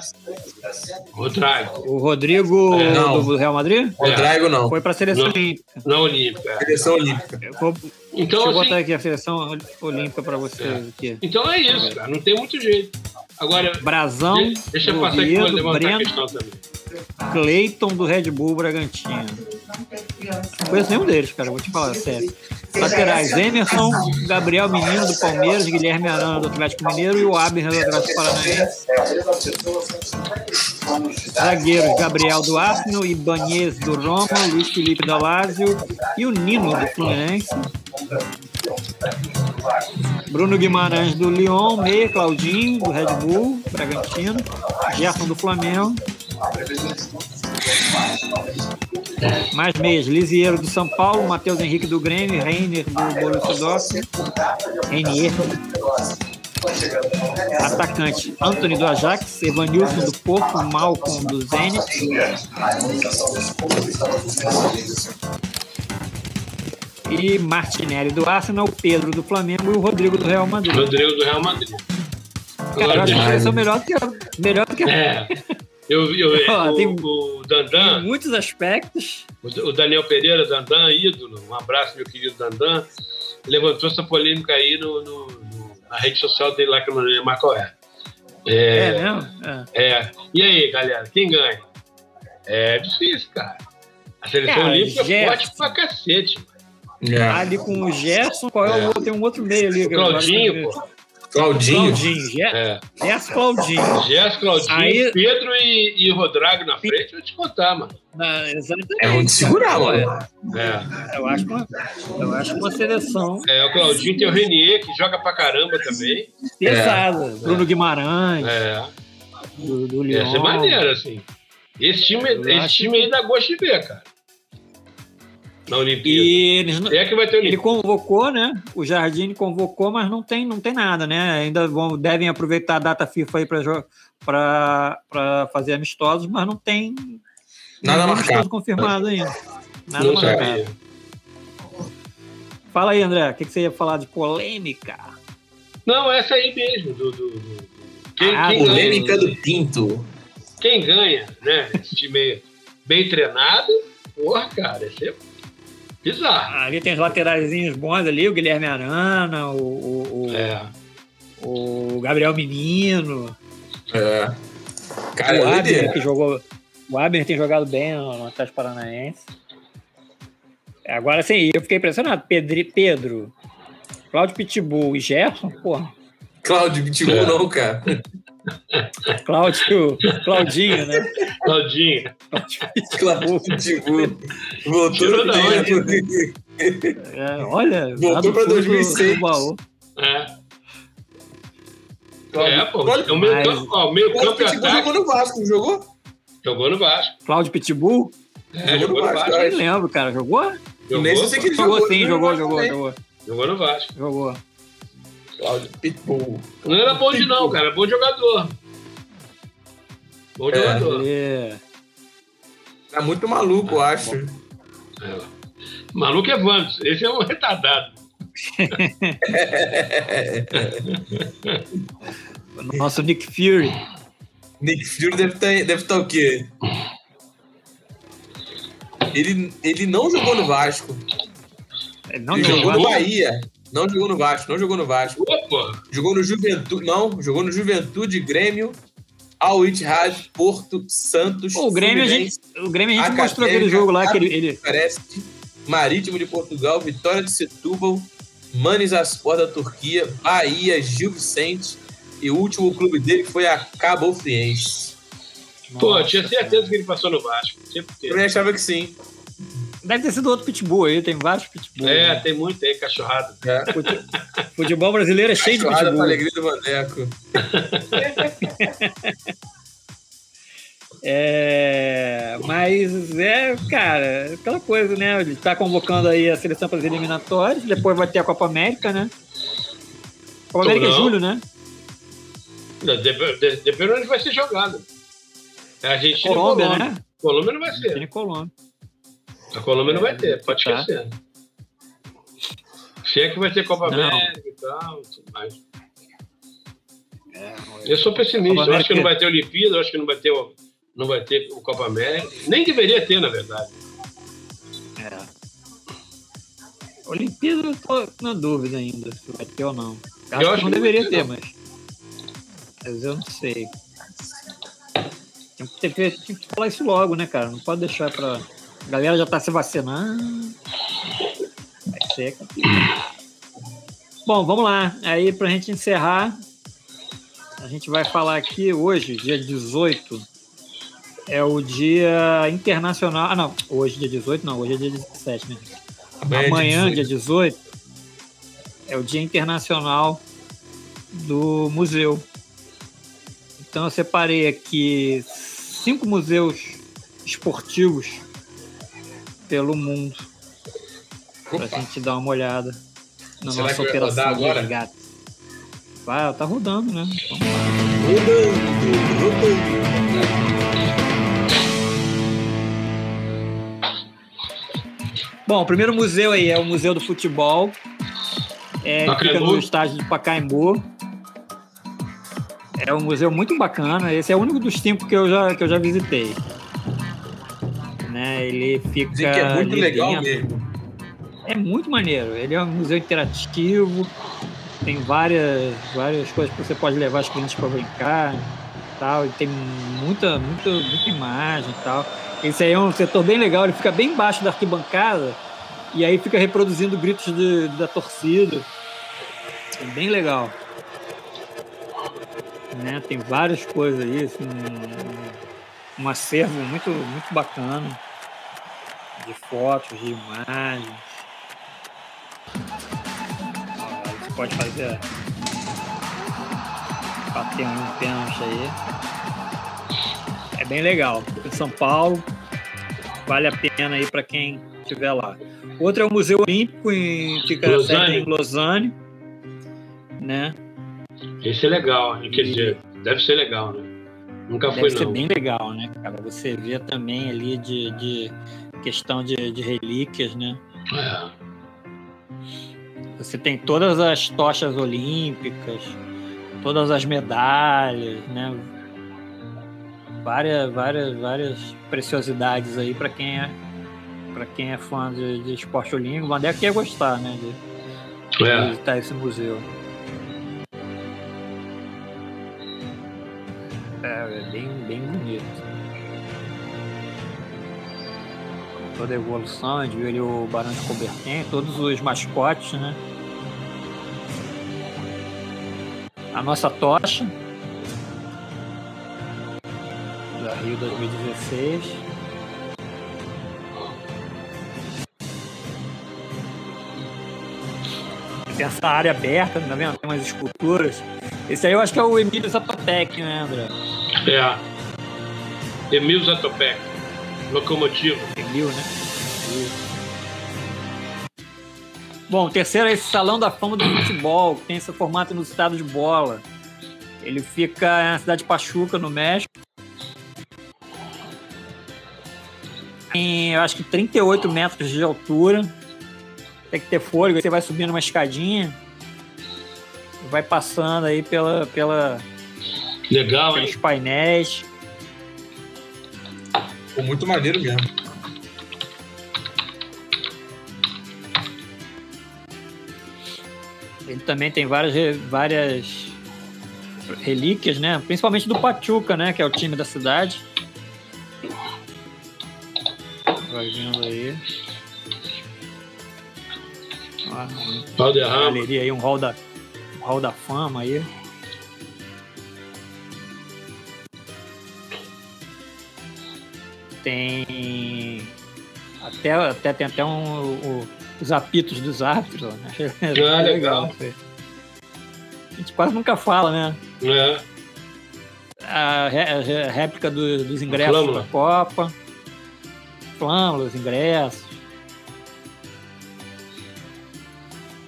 Rodrigo,
O Rodrigo
É,
não.
do Real Madrid
Rodrigo não.
foi para a seleção
Não.
olímpica.
na Olímpica. é.
Seleção Olímpica.
Eu vou,
Então,
deixa eu
assim,
botar aqui a seleção olímpica para vocês
É.
aqui.
Então é isso, cara. Não tem muito jeito. Agora,
Brasão,
de- deixa eu passar aqui para levantar a
Breno,
questão também.
Cleiton do Red Bull Bragantino. Não conheço nenhum deles, cara, vou te falar sério. Laterais, Emerson, Gabriel Menino do Palmeiras, Guilherme Arana do Atlético Mineiro e o Abner do Atlético Paranaense. Zagueiros, Gabriel do Arsenal, Ibanez do Roma, Luiz Felipe da Lazio e o Nino do Fluminense. Bruno Guimarães do Lyon, Meia, Claudinho do Red Bull, Bragantino, Gerson do Flamengo. Mais meias, Lisieiro do São Paulo, Matheus Henrique do Grêmio, Reiner do Borussia Dortmund, Reinier. Atacante, Anthony do Ajax, Evanilson do Porto, Malcolm do Zenit. E Martinelli do Arsenal, Pedro do Flamengo e o Rodrigo do Real Madrid.
Rodrigo do Real Madrid.
Cara, eu acho que eles são melhor do que a, melhor do que a,
É. Eu vi o,
tem-
o
em
Dandan,
muitos aspectos.
o o Daniel Pereira, Dandan, ídolo, um abraço, meu querido Dandan, levantou essa polêmica aí no, no- no- na rede social dele lá, que eu não lembro mais qual é.
É,
É,
mesmo? É.
é. E aí, galera, quem ganha? É difícil, cara. A seleção
Cara,
olímpica é forte pra cacete.
É.
Ali com o Gerson, qual é o
É.
outro? Tem um outro meio ali.
Claudinho, pô.
Claudinho.
Claudinho, Ger-
É.
Gerson Claudinho.
Gerson, Claudinho,
Aí-
Pedro e, e Rodrigo na frente, eu vou te contar, mano.
Na, exatamente.
É muito segurar, mano.
É.
Eu acho uma, eu acho uma seleção
É, o Claudinho tem o Renier, que joga pra caramba também.
pesada. Bruno Guimarães,
É.
do, do
Ia
Lyon.
ser maneiro, assim. Esse time,
Eu
esse time aí dá gosto de ver, cara. Na Olimpíada.
E eles não-
É que vai ter
ele
Olimpíada.
convocou, né? O Jardim convocou, mas não tem, não tem nada, né? Ainda vão, devem aproveitar a data FIFA aí para fazer amistosos, mas não tem
Nada marcado.
confirmado ainda. Nada
Não
marcado.
sabia.
Fala aí, André, o que, que você ia falar de polêmica?
Não, essa aí mesmo. Do, do- do- Quem,
Ah,
quem ganha,
Polêmica do Pinto.
quem ganha, né? Esse time bem treinado, porra, cara, esse é bizarro.
Ali tem os lateraizinhos bons ali, o Guilherme Arana, o, o, o-
É.
o Gabriel Menino,
É. Cara,
o
é
Abner, que jogou. O Abner tem jogado bem no, no Atlético Paranaense. Agora sim, eu fiquei impressionado. Pedri, Pedro, Cláudio Pitbull e Gerson, porra.
Cláudio Pitbull
É.
não, cara.
Cláudio, Claudinho, né?
Claudinho.
Cláudio Pitbull. Voltou
Tirou
no
da onde?
É, olha,
Voltou
fundo
2006.
do baú.
É. É, pô.
Cláudio-
É o meio
Mas-
campo, ó, o meio
Cláudio
campo
Pitbull
ataque.
jogou no Vasco, não jogou?
Jogou no Vasco.
Cláudio Pitbull?
É, jogou no Vasco.
Nem lembro, cara. Jogou?
Jogou,
Nem sei se que ele
Jogou,
jogou.
sim,
né?
jogou, jogou, jogou,
jogou no Vasco.
jogou.
Cláudio Pitbull.
Não era bom de não, cara. Bom jogador. Bom
É.
jogador.
É.
Tá muito maluco, eu acho.
É. Maluco é Vantos. Esse é um retardado.
O nosso Nick Fury.
Nick Fury deve estar deve tá o quê? Ele, ele não jogou no Vasco.
Ele não
ele
jogou.
jogou no Bahia. Não jogou no Vasco, não jogou no Vasco.
Porra.
Jogou no Juventude. Não, jogou no Juventude, Grêmio, Al Ittihad, Porto, Santos.
Pô, o Grêmio, a gente, o Grêmio a gente mostrou aquele jogo lá que ele, ele,
Bucareste, Marítimo de Portugal, Vitória de Setúbal, Manisaspor da Turquia, Bahia, Gil Vicente e o último clube dele foi a Cabo Friense.
Pô, tinha certeza que ele passou no Vasco. Sempre
Eu também achava que sim.
Deve ter sido outro pitbull aí, tem vários pitbull.
É,
né?
tem muito aí, cachorrada.
É.
Fute- Futebol brasileiro é cheio de
Cachorrada pra
pitbull.
alegria do Vandeco.
É, mas é, cara, aquela coisa, né? Ele tá convocando aí a seleção para as eliminatórias, depois vai ter a Copa América, né? Copa
Ou
América é
não.
julho, né?
Dep- de- Depende de onde vai ser jogado. É Argentina
Colômbia,
Colômbia.
né?
Colômbia não vai
Argentina
ser.
e Colômbia.
A Colômbia não vai ter, pode
Tá.
esquecer. Se é que vai ter Copa
Não.
América e tal, tudo mais. Eu sou pessimista, eu acho que não vai ter Olimpíada, eu acho que não vai ter o, não vai ter o Copa América. Nem deveria ter, na verdade.
É. Olimpíada eu tô na dúvida ainda se vai ter ou não. Acho
Eu
que
acho
não
que não
deveria ter,
ter,
mas. Mas eu não sei. Tem que, ter, tem que falar isso logo, né, cara? Não pode deixar pra. A galera já tá se vacinando. Vai ser. Bom, vamos lá. Aí, pra gente encerrar, a gente vai falar aqui hoje, dia 18, é o dia internacional. Ah, não. Hoje, dia 18, não. Hoje é dia 17, né? Amanhã, dia 18, é o Dia Internacional do Museu. Então eu separei aqui cinco museus esportivos pelo mundo
Opa.
gente dar uma olhada na
Será
nossa operação
rodar
de
agora?
resgate. Vai, tá rodando, né? Vamos lá. Bom, o primeiro museu aí é o Museu do Futebol. É, que fica no estádio de Pacaembu. É um museu muito bacana. Esse é o único dos cinco que eu já, que eu já visitei. Né, ele fica.
Dizem que é muito legal
dentro.
mesmo.
É muito maneiro. Ele é um museu interativo. tem várias, várias coisas que você pode levar as crianças para brincar tal, e tem muita, muita, muita imagem e tal. Esse aí é um setor bem legal, ele fica bem embaixo da arquibancada e aí fica reproduzindo gritos de- da torcida. É bem legal. Né? Tem várias coisas aí, assim, um, acervo muito, muito bacana de fotos, de imagens. Você pode fazer bater um pênalti aí. É bem legal. Em São Paulo, vale a pena aí para quem estiver lá. Outro é o Museu Olímpico, em, fica
Lausanne.
em Lausanne, né?
Esse é legal, quer dizer, deve ser legal, né? Nunca
Deve
fui,
ser
não.
bem legal, né, cara? Você vê também ali de, de questão de, de relíquias, né?
É.
Você tem todas as tochas olímpicas, todas as medalhas, né? Várias, várias, várias preciosidades aí para quem é para quem é fã de, de esporte olímpico. O Vandeco ia gostar, né? De, de
É.
visitar esse museu. É, é bem, bem bonito. Toda a evolução, a gente ali o Barão de Coubertin, todos os mascotes, né? A nossa tocha da Rio 2016. Tem essa área aberta, tá vendo? Tem umas esculturas. Esse aí eu acho que é o Emílio Zatopek, né, André?
É. Emil Zatopek, locomotivo.
Emil, né? Bom, o terceiro é esse Salão da Fama do Futebol, que tem esse formato no estado de bola. Ele fica na cidade de Pachuca, no México. Tem, eu acho que 38 metros de altura. Tem que ter fôlego, você vai subindo uma escadinha. Vai passando aí pela, pela,
Legal, hein?
pelos painéis.
Ficou muito maneiro mesmo.
Ele também tem várias, várias relíquias, né? Principalmente do Pachuca, né? Que é o time da cidade. Vai vendo aí. Ó, galeria aí, um hall da, hall da fama aí. Tem até, até tem até um, o- os apitos dos árbitros, né?
Ah, legal.
aí. A gente quase nunca fala, né?
É.
A, ré- a ré- réplica do- dos ingressos
Flâmula.
da Copa. Flâmulas, ingressos.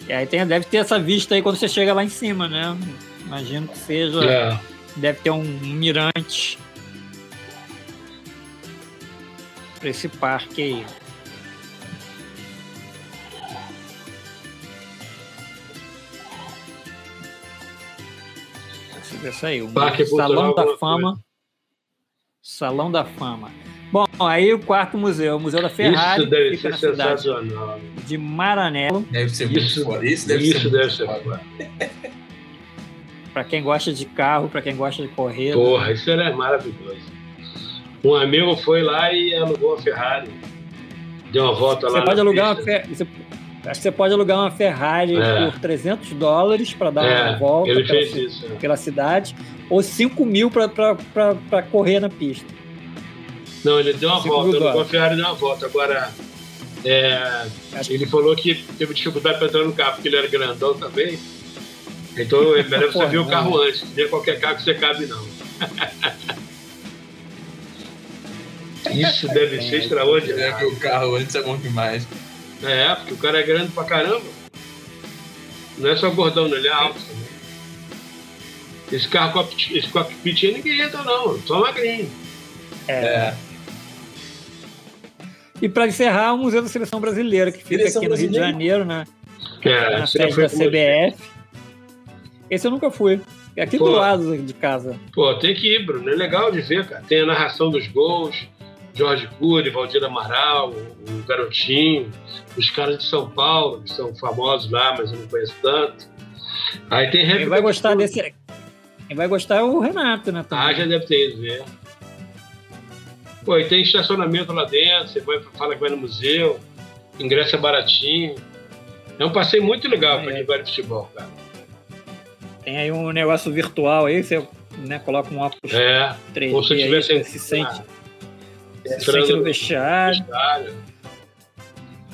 E aí tem, deve ter essa vista aí quando você chega lá em cima, né? Imagino que seja.
É.
Deve ter um mirante para esse parque aí. Isso aí. O
Parque
Salão da Fama. Salão da Fama. Bom, aí o quarto museu, o Museu da Ferrari,
Isso deve ser
na cidade
sensacional.
de Maranello.
Deve ser muito
Isso.
Isso deve
isso
ser
deve ser.
Para quem gosta de carro, para quem gosta de correr.
Porra, isso era maravilhoso. Um amigo foi lá e alugou uma Ferrari. Deu uma volta lá.
Você pode
na
alugar uma
pista.
Fer- você- Acho que você pode alugar uma Ferrari
É.
por 300 dólares para dar
É,
uma volta
ele
pela,
isso. é.
pela cidade, ou 5 mil para correr na pista.
Não, ele deu uma volta, alugou a. Ferrari deu uma volta. Agora, é, ele falou que teve dificuldade para entrar no carro, porque ele era grandão também. Então é melhor você ver o
não.
carro antes. Ver qualquer carro que você cabe, não. Isso deve ser
É,
extraordinário.
que o carro antes é bom demais.
É, porque o cara é grande pra caramba. Não é só gordão, não, ele é alto também. Esse carro, cockpit- esse cockpit aí ninguém entra, não. Só magrinho.
É.
E para encerrar, o Museu da Seleção Brasileira, que fica
Seleção
aqui no Rio de? Janeiro, né?
É,
na sede da
com-
CBF. Esse eu nunca fui. É aqui
Pô.
do lado de casa.
Pô, tem que ir, Bruno. É legal de ver, cara. Tem a narração dos gols. Jorge Cury, Valdir Amaral, o Garotinho, os caras de São Paulo, que são famosos lá, mas eu não conheço tanto. Aí tem.
Quem vai gostar desse. Quem vai gostar é o Renato, né?
Ah, já deve ter ido ver. Pô, e tem estacionamento lá dentro, você vai, fala que vai no museu, ingresso é baratinho. É um passeio muito legal para quem vai de futebol, cara.
Tem aí um negócio virtual aí, você né, coloca um óculos
É,
3D
ou se eu
aí,
tivesse
você se sente, se
entrando
sente no
no
vestiário.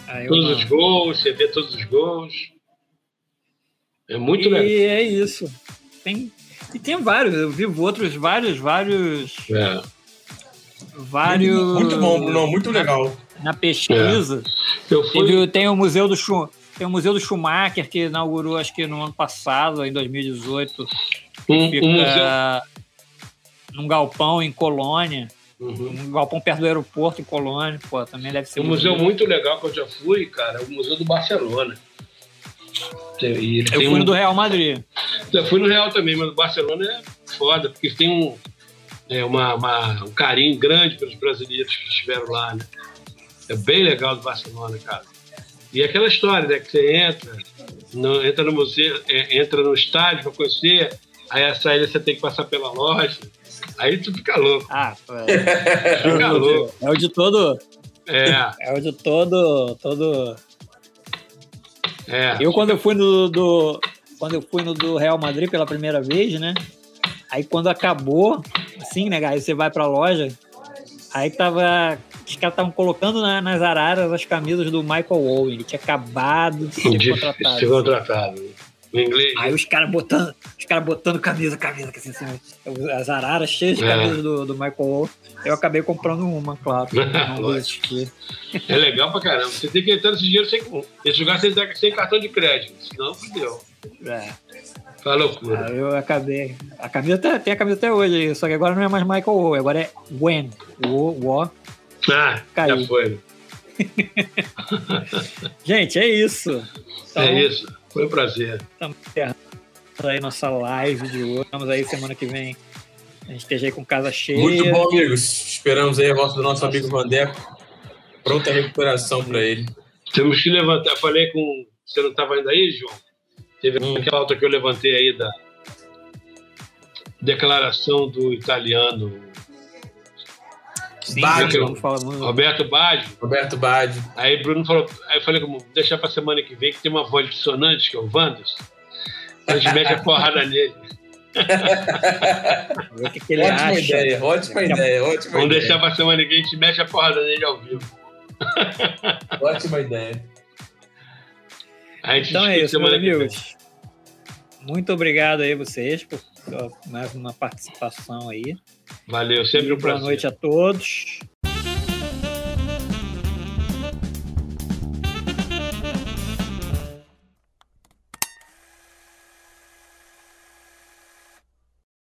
Aí
todos
uma-
os gols, você vê todos os gols. É muito
e
legal.
é isso. Tem, e tem vários, eu vi outros, vários, vários,
É.
vários.
Muito bom, Bruno, muito legal.
Na pesquisa.
Eu fui.
Teve- tem o Museu do Schu- tem o Museu do Schumacher, que inaugurou acho que no ano passado, em 2018.
Um,
Fica
um museu.
num galpão em Colônia.
Uhum.
Um galpão perto do aeroporto em Colônia. Pô, também deve ser
Um museu
legal.
muito legal que eu já fui, cara, é o Museu do Barcelona. E
Eu fui
um...
no do Real Madrid.
Eu fui no Real também, mas o Barcelona é foda, porque tem um, é, uma, uma- um carinho grande pelos brasileiros que estiveram lá, né? É bem legal do Barcelona, cara. E aquela história, né? Que você entra, no, entra no museu, é, entra no estádio para conhecer, aí a saída você tem que passar pela loja, aí tu fica louco,
Ah, é,
fica louco.
é o de todo.
É,
É o de todo. todo...
é.
Eu quando eu fui no do. Quando eu fui no do Real Madrid pela primeira vez, né? Aí quando acabou, assim, né, aí você vai pra loja, aí tava. Os caras estavam colocando na- nas araras as camisas do Michael Owen. Ele tinha acabado de ser
De
contratado.
ser contratado. Inglês.
Aí os caras botando, os caras botando camisa, camisa, assim, assim, as araras cheias de
É.
camisas do, do Michael Owen. Eu acabei comprando uma, claro. Existir.
É legal pra caramba. Você tem que entrar nesse dinheiro sem. Esse lugar tem sem cartão de crédito. Senão, fudeu.
É.
Tá loucura.
Aí eu acabei. A camisa até, tem a camisa até hoje, só que agora não é mais Michael Owen, agora é Gwen. O, o,
Ah,
Caiu.
já foi.
Gente, é isso. Então,
É isso. Foi um prazer.
Estamos encerrando aí nossa live de hoje. Estamos aí semana que vem. A gente esteja aí com casa cheia.
Muito bom, amigos. Esperamos aí a volta do nosso amigo Vandeco. Pronta recuperação para ele.
Temos que levantar. Eu falei com. Você não estava ainda aí, João? Teve
Hum.
aquela pauta que eu levantei aí da declaração do italiano
Sim,
Baggio.
Roberto Baggio.
Roberto Badi.
Aí Bruno falou. Aí eu falei, como deixar pra semana que vem, que tem uma voz dissonante, que é o Wanderson. A gente mete a porrada nele.
O que, que ele
Ótima
acha.
ideia, ótima ideia, ótima
Vamos
ideia.
deixar pra semana que vem, a gente mexe a porrada nele ao vivo.
Ótima ideia.
A gente
Então é isso, meus amigos. Muito obrigado aí vocês por por mais uma participação aí.
Valeu, sempre um
Boa
prazer.
noite a todos.